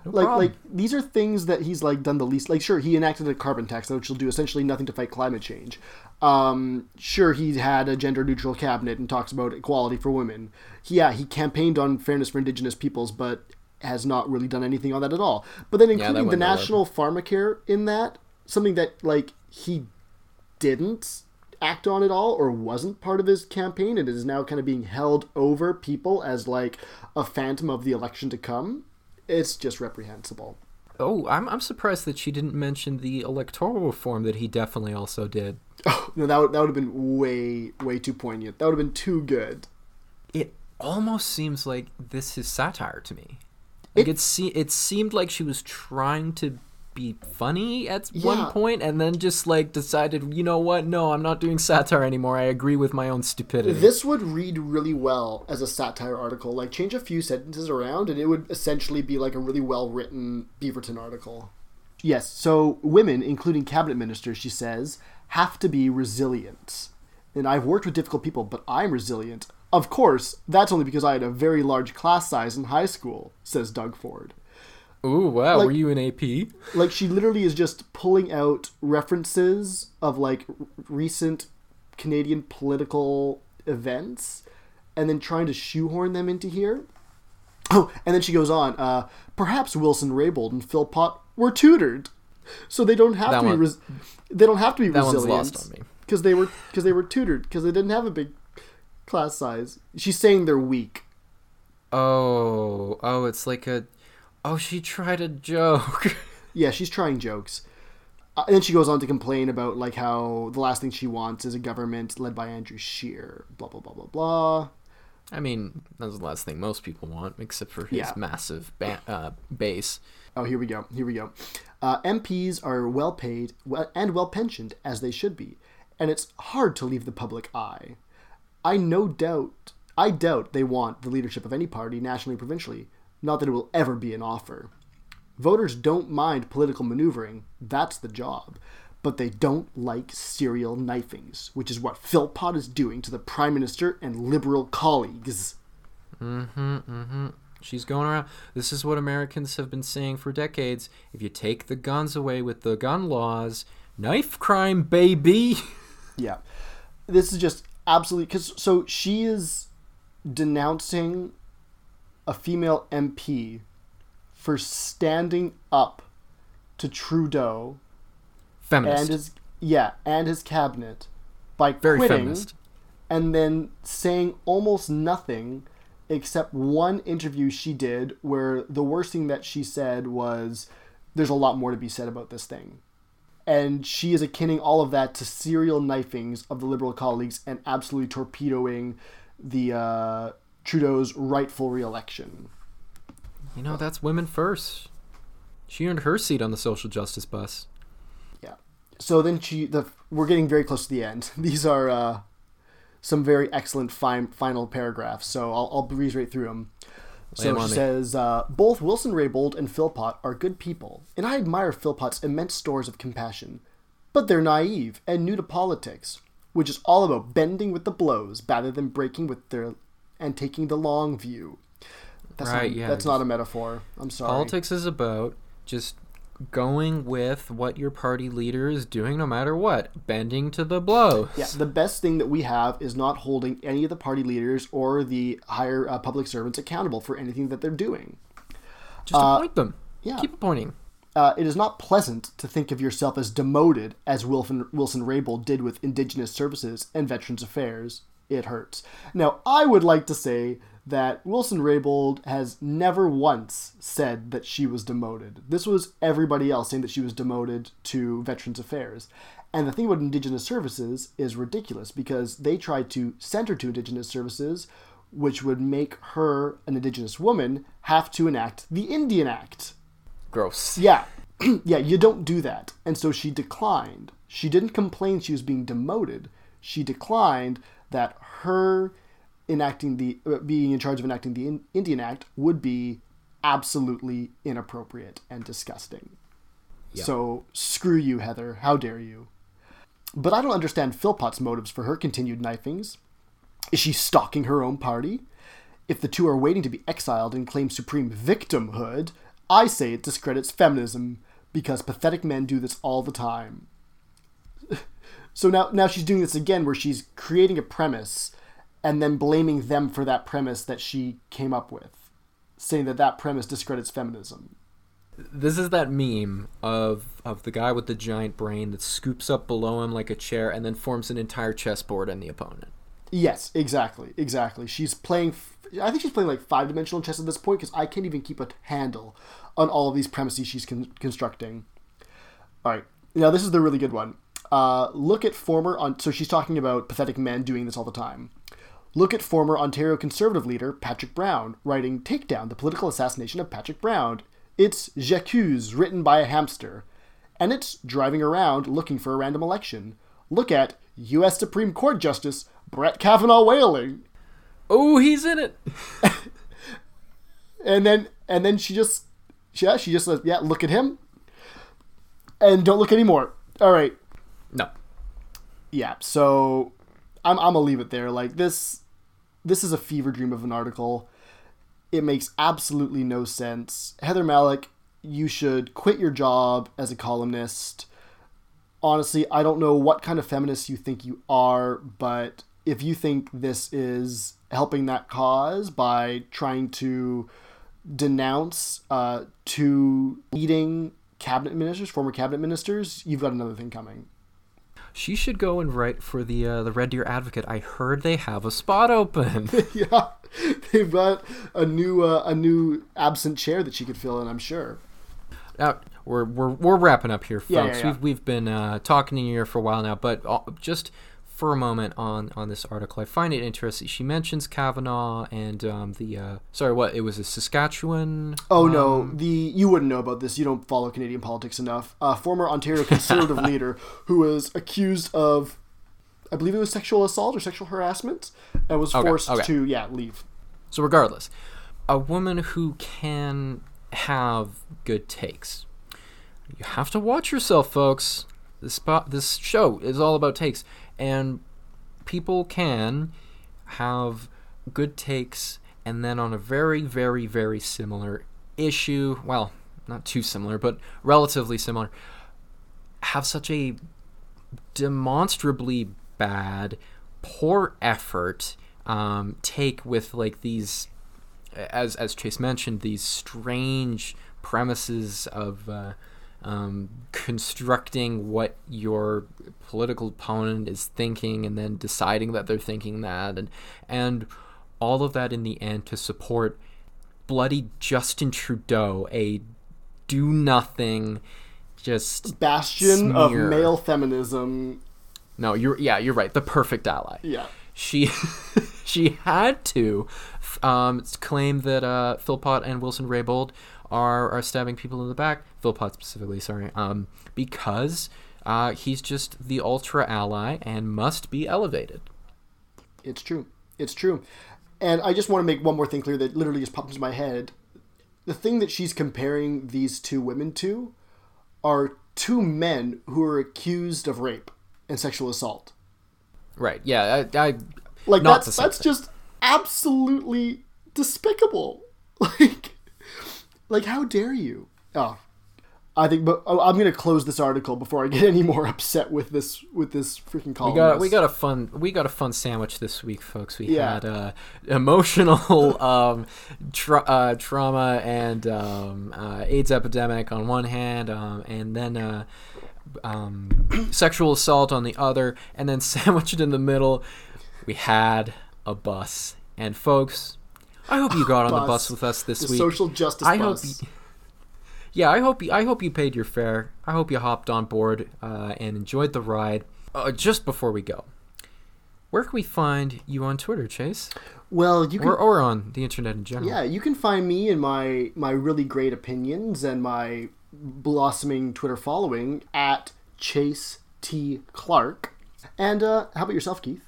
S2: No
S1: like
S2: problem.
S1: like these are things that he's like done the least like sure he enacted a carbon tax which will do essentially nothing to fight climate change um sure he had a gender neutral cabinet and talks about equality for women yeah he campaigned on fairness for indigenous peoples but has not really done anything on that at all but then including the
S2: went nowhere.
S1: national pharmacare in that something that like he didn't act on at all or wasn't part of his campaign and is now kind of being held over people as like a phantom of the election to come it's just reprehensible
S2: Oh, I'm I'm surprised that she didn't mention the electoral reform that he definitely also did.
S1: Oh no, that would that would have been way way too poignant. That would have been too good.
S2: It almost seems like this is satire to me. Like it, se- it seemed like she was trying to be funny at
S1: Yeah.
S2: one point and then just like decided, you know what? No, I'm not doing satire anymore. I agree with my own stupidity.
S1: This would read really well as a satire article. Like change a few sentences around, and it would essentially be like a really well written Beaverton article. Yes, so women, including cabinet ministers, she says, have to be resilient. And I've worked with difficult people, but I'm resilient. Of course, that's only because I had a very large class size in high school, says Doug Ford.
S2: Ooh, wow.
S1: like-
S2: were you an AP?
S1: Like she literally is just pulling out references of like recent Canadian political events and then trying to shoehorn them into here. Oh, and then she goes on. Uh, perhaps Wilson Raybould and Philpott were tutored, so they don't have
S2: That
S1: to be. Res- they don't have to be
S2: That
S1: resilient
S2: lost on me.
S1: because they were because they were tutored because they didn't have a big class size. She's saying they're weak.
S2: Oh, oh, it's like a. Oh, she tried a joke.
S1: Yeah, she's trying jokes. Uh, and then she goes on to complain about like how the last thing she wants is a government led by Andrew Scheer. Blah blah blah blah blah.
S2: I mean, that's the last thing most people want, except for his
S1: Yeah.
S2: massive ba- uh, base.
S1: Oh, here we go. Here we go. Uh, MPs are well paid and well pensioned as they should be, and it's hard to leave the public eye. I no doubt, I doubt they want the leadership of any party, nationally provincially. Not that it will ever be an offer. Voters don't mind political maneuvering. That's the job. But they don't like serial knifings, which is what Philpott is doing to the Prime Minister and Liberal colleagues. Mm hmm, mm hmm.
S2: She's going around. This is what Americans have been saying for decades. If you take the guns away with the gun laws, knife crime, baby.
S1: Yeah. This is just absolutely because so she is denouncing a female MP for standing up to Trudeau
S2: Feminist.
S1: and his yeah and his cabinet by
S2: Very
S1: quitting
S2: feminist.
S1: and then saying almost nothing except one interview she did where the worst thing that she said was there's a lot more to be said about this thing and she is akinning all of that to serial knifings of the liberal colleagues and absolutely torpedoing the uh, Trudeau's rightful reelection.
S2: You know, that's women first. She earned her seat on the social justice bus.
S1: Yeah. So then she the we're getting very close to the end. These are uh, some very excellent fine, final paragraphs. So I'll, I'll breeze right through them. So she says, uh, both Wilson Raybould and Philpott are good people, and I admire Philpott's immense stores of compassion. But they're naive and new to politics, which is all about bending with the blows rather than breaking with their and taking the long view. That's
S2: Right,
S1: not,
S2: yeah,
S1: That's not a metaphor. I'm sorry.
S2: Politics is about just going with what your party leader is doing no matter what, bending to the blows.
S1: Yeah, the best thing that we have is not holding any of the party leaders or the higher uh, public servants accountable for anything that they're doing.
S2: Just appoint them.
S1: yeah.
S2: Keep appointing.
S1: Uh, it is not pleasant to think of yourself as demoted, as Wilson, Wilson Raybould did with Indigenous Services and Veterans Affairs. It hurts. Now, I would like to say that Wilson Raybould has never once said that she was demoted. This was everybody else saying that she was demoted to Veterans Affairs. And the thing about Indigenous Services is ridiculous because they tried to send her to Indigenous Services, which would make her, an Indigenous woman, have to enact the Indian Act.
S2: Gross.
S1: Yeah. yeah, you don't do that. And so she declined. She didn't complain she was being demoted. She declined that her enacting the uh, being in charge of enacting the Indian Act would be absolutely inappropriate and disgusting.
S2: Yeah.
S1: So screw you, Heather. How dare you? But I don't understand Philpott's motives for her continued knifings. Is she stalking her own party? If the two are waiting to be exiled and claim supreme victimhood, I say it discredits feminism because pathetic men do this all the time. So now, now she's doing this again, where she's creating a premise and then blaming them for that premise that she came up with, saying that that premise discredits feminism.
S2: This is that meme of of the guy with the giant brain that scoops up below him like a chair and then forms an entire chessboard on the opponent.
S1: Yes, exactly, exactly. She's playing. I think she's playing like five dimensional chess at this point because I can't even keep a handle on all of these premises she's con- constructing. All right, now this is the really good one. Uh, look at former on. So she's talking about pathetic men doing this all the time. Look at former Ontario Conservative leader Patrick Brown writing "Take Down: The Political Assassination of Patrick Brown." It's J'accuse, written by a hamster. and it's driving around looking for a random election. Look at U.S. Supreme Court Justice Brett Kavanaugh wailing,
S2: Oh, he's in it.
S1: and then and then she just yeah she just says yeah look at him, and don't look anymore. All right,
S2: No.
S1: yeah. So I'm I'm gonna leave it there. Like this this is a fever dream of an article. It makes absolutely no sense. Heather Mallick, you should quit your job as a columnist. Honestly, I don't know what kind of feminist you think you are, but if you think this is helping that cause by trying to denounce uh, two leading cabinet ministers, former cabinet ministers, you've got another thing coming.
S2: She should go and write for the uh, the Red Deer Advocate. I heard they have a spot open.
S1: yeah, they've got a new uh, a new absent chair that she could fill in. I'm sure.
S2: uh, we're, we're we're wrapping up here, folks.
S1: Yeah, yeah, yeah.
S2: We've we've been uh, talking to you here for a while now, but uh, just for a moment on on this article, I find it interesting. She mentions Kavanaugh and um, the uh, sorry, what it was a Saskatchewan.
S1: Oh no, the you wouldn't know about this. You don't follow Canadian politics enough. A former Ontario Conservative leader who was accused of, I believe it was sexual assault or sexual harassment, and was forced
S2: okay.
S1: to yeah leave.
S2: So regardless, a woman who can have good takes. You have to watch yourself, folks. This spot, this show is all about takes, and people can have good takes, and then on a very, very, very similar issue. Well, not too similar, but relatively similar. Have such a demonstrably bad, poor effort um, take with like these, as as Chase mentioned, these strange premises of uh, um, constructing what your political opponent is thinking, and then deciding that they're thinking that, and and all of that in the end to support bloody Justin Trudeau, a do nothing, just
S1: Bastion of male feminism.
S2: no, you're yeah, you're right. The perfect ally.
S1: Yeah.
S2: She she had to um, claim that uh, Philpott and Wilson Raybould are are stabbing people in the back. Philpott specifically, sorry, um, because uh, he's just the ultra ally and must be elevated.
S1: It's true. It's true. And I just want to make one more thing clear that literally just popped into my head. The thing that she's comparing these two women to are two men who are accused of rape and sexual assault.
S2: Right? Yeah, I, I
S1: Like that's that's
S2: thing.
S1: just absolutely despicable. Like like how dare you? Oh. I think but oh, I'm going to close this article before I get any more upset with this with this freaking column.
S2: we got we got a fun we got a fun sandwich this week, folks. We
S1: Yeah.
S2: had uh, emotional um, tra- uh, trauma and um, uh, AIDS epidemic on one hand, um, and then uh, um, sexual assault on the other, and then sandwiched in the middle, we had a bus. And folks, I hope you got on the
S1: Bus.
S2: bus with us this
S1: the
S2: week.
S1: social justice
S2: I
S1: bus.
S2: hope. You, yeah, I hope you. I hope you paid your fare. I hope you hopped on board uh, and enjoyed the ride. Uh, just before we go, where can we find you on Twitter, Chase,
S1: well, you can
S2: or or on the internet in general?
S1: Yeah, you can find me and my my really great opinions and my blossoming Twitter following at Chase T Clark. And uh, how about yourself, Keith?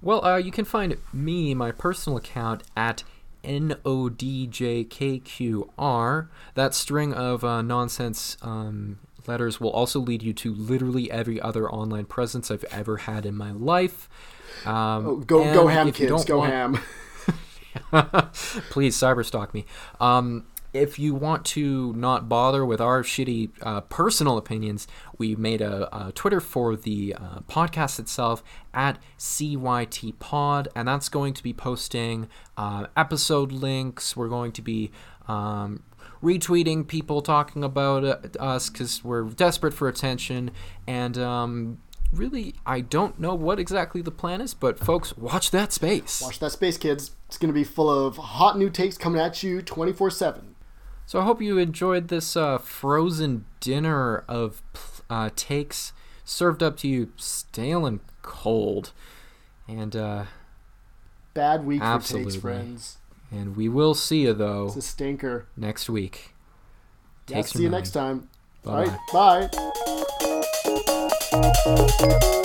S2: Well, uh, you can find me, my personal account, at NODJKQR. That string of uh, nonsense um, letters will also lead you to literally every other online presence I've ever had in my life. Um,
S1: Oh, go go ham, kids, go
S2: want-
S1: ham.
S2: Please cyberstalk me. Um, if you want to not bother with our shitty uh, personal opinions, we made a, a Twitter for the uh, podcast itself at CYT Pod, and that's going to be posting uh, episode links. We're going to be um, retweeting people talking about uh, us because we're desperate for attention, and um, really, I don't know what exactly the plan is, but folks, watch that space.
S1: Watch that space, kids. It's going to be full of hot new takes coming at you 24 7.
S2: So I hope you enjoyed this uh, frozen dinner of uh, takes served up to you stale and cold. And uh,
S1: Bad week for takes, friends.
S2: and we will see you though
S1: It's a stinker.
S2: next week.
S1: Yeah, see you
S2: from
S1: next time.
S2: Bye
S1: All right, bye.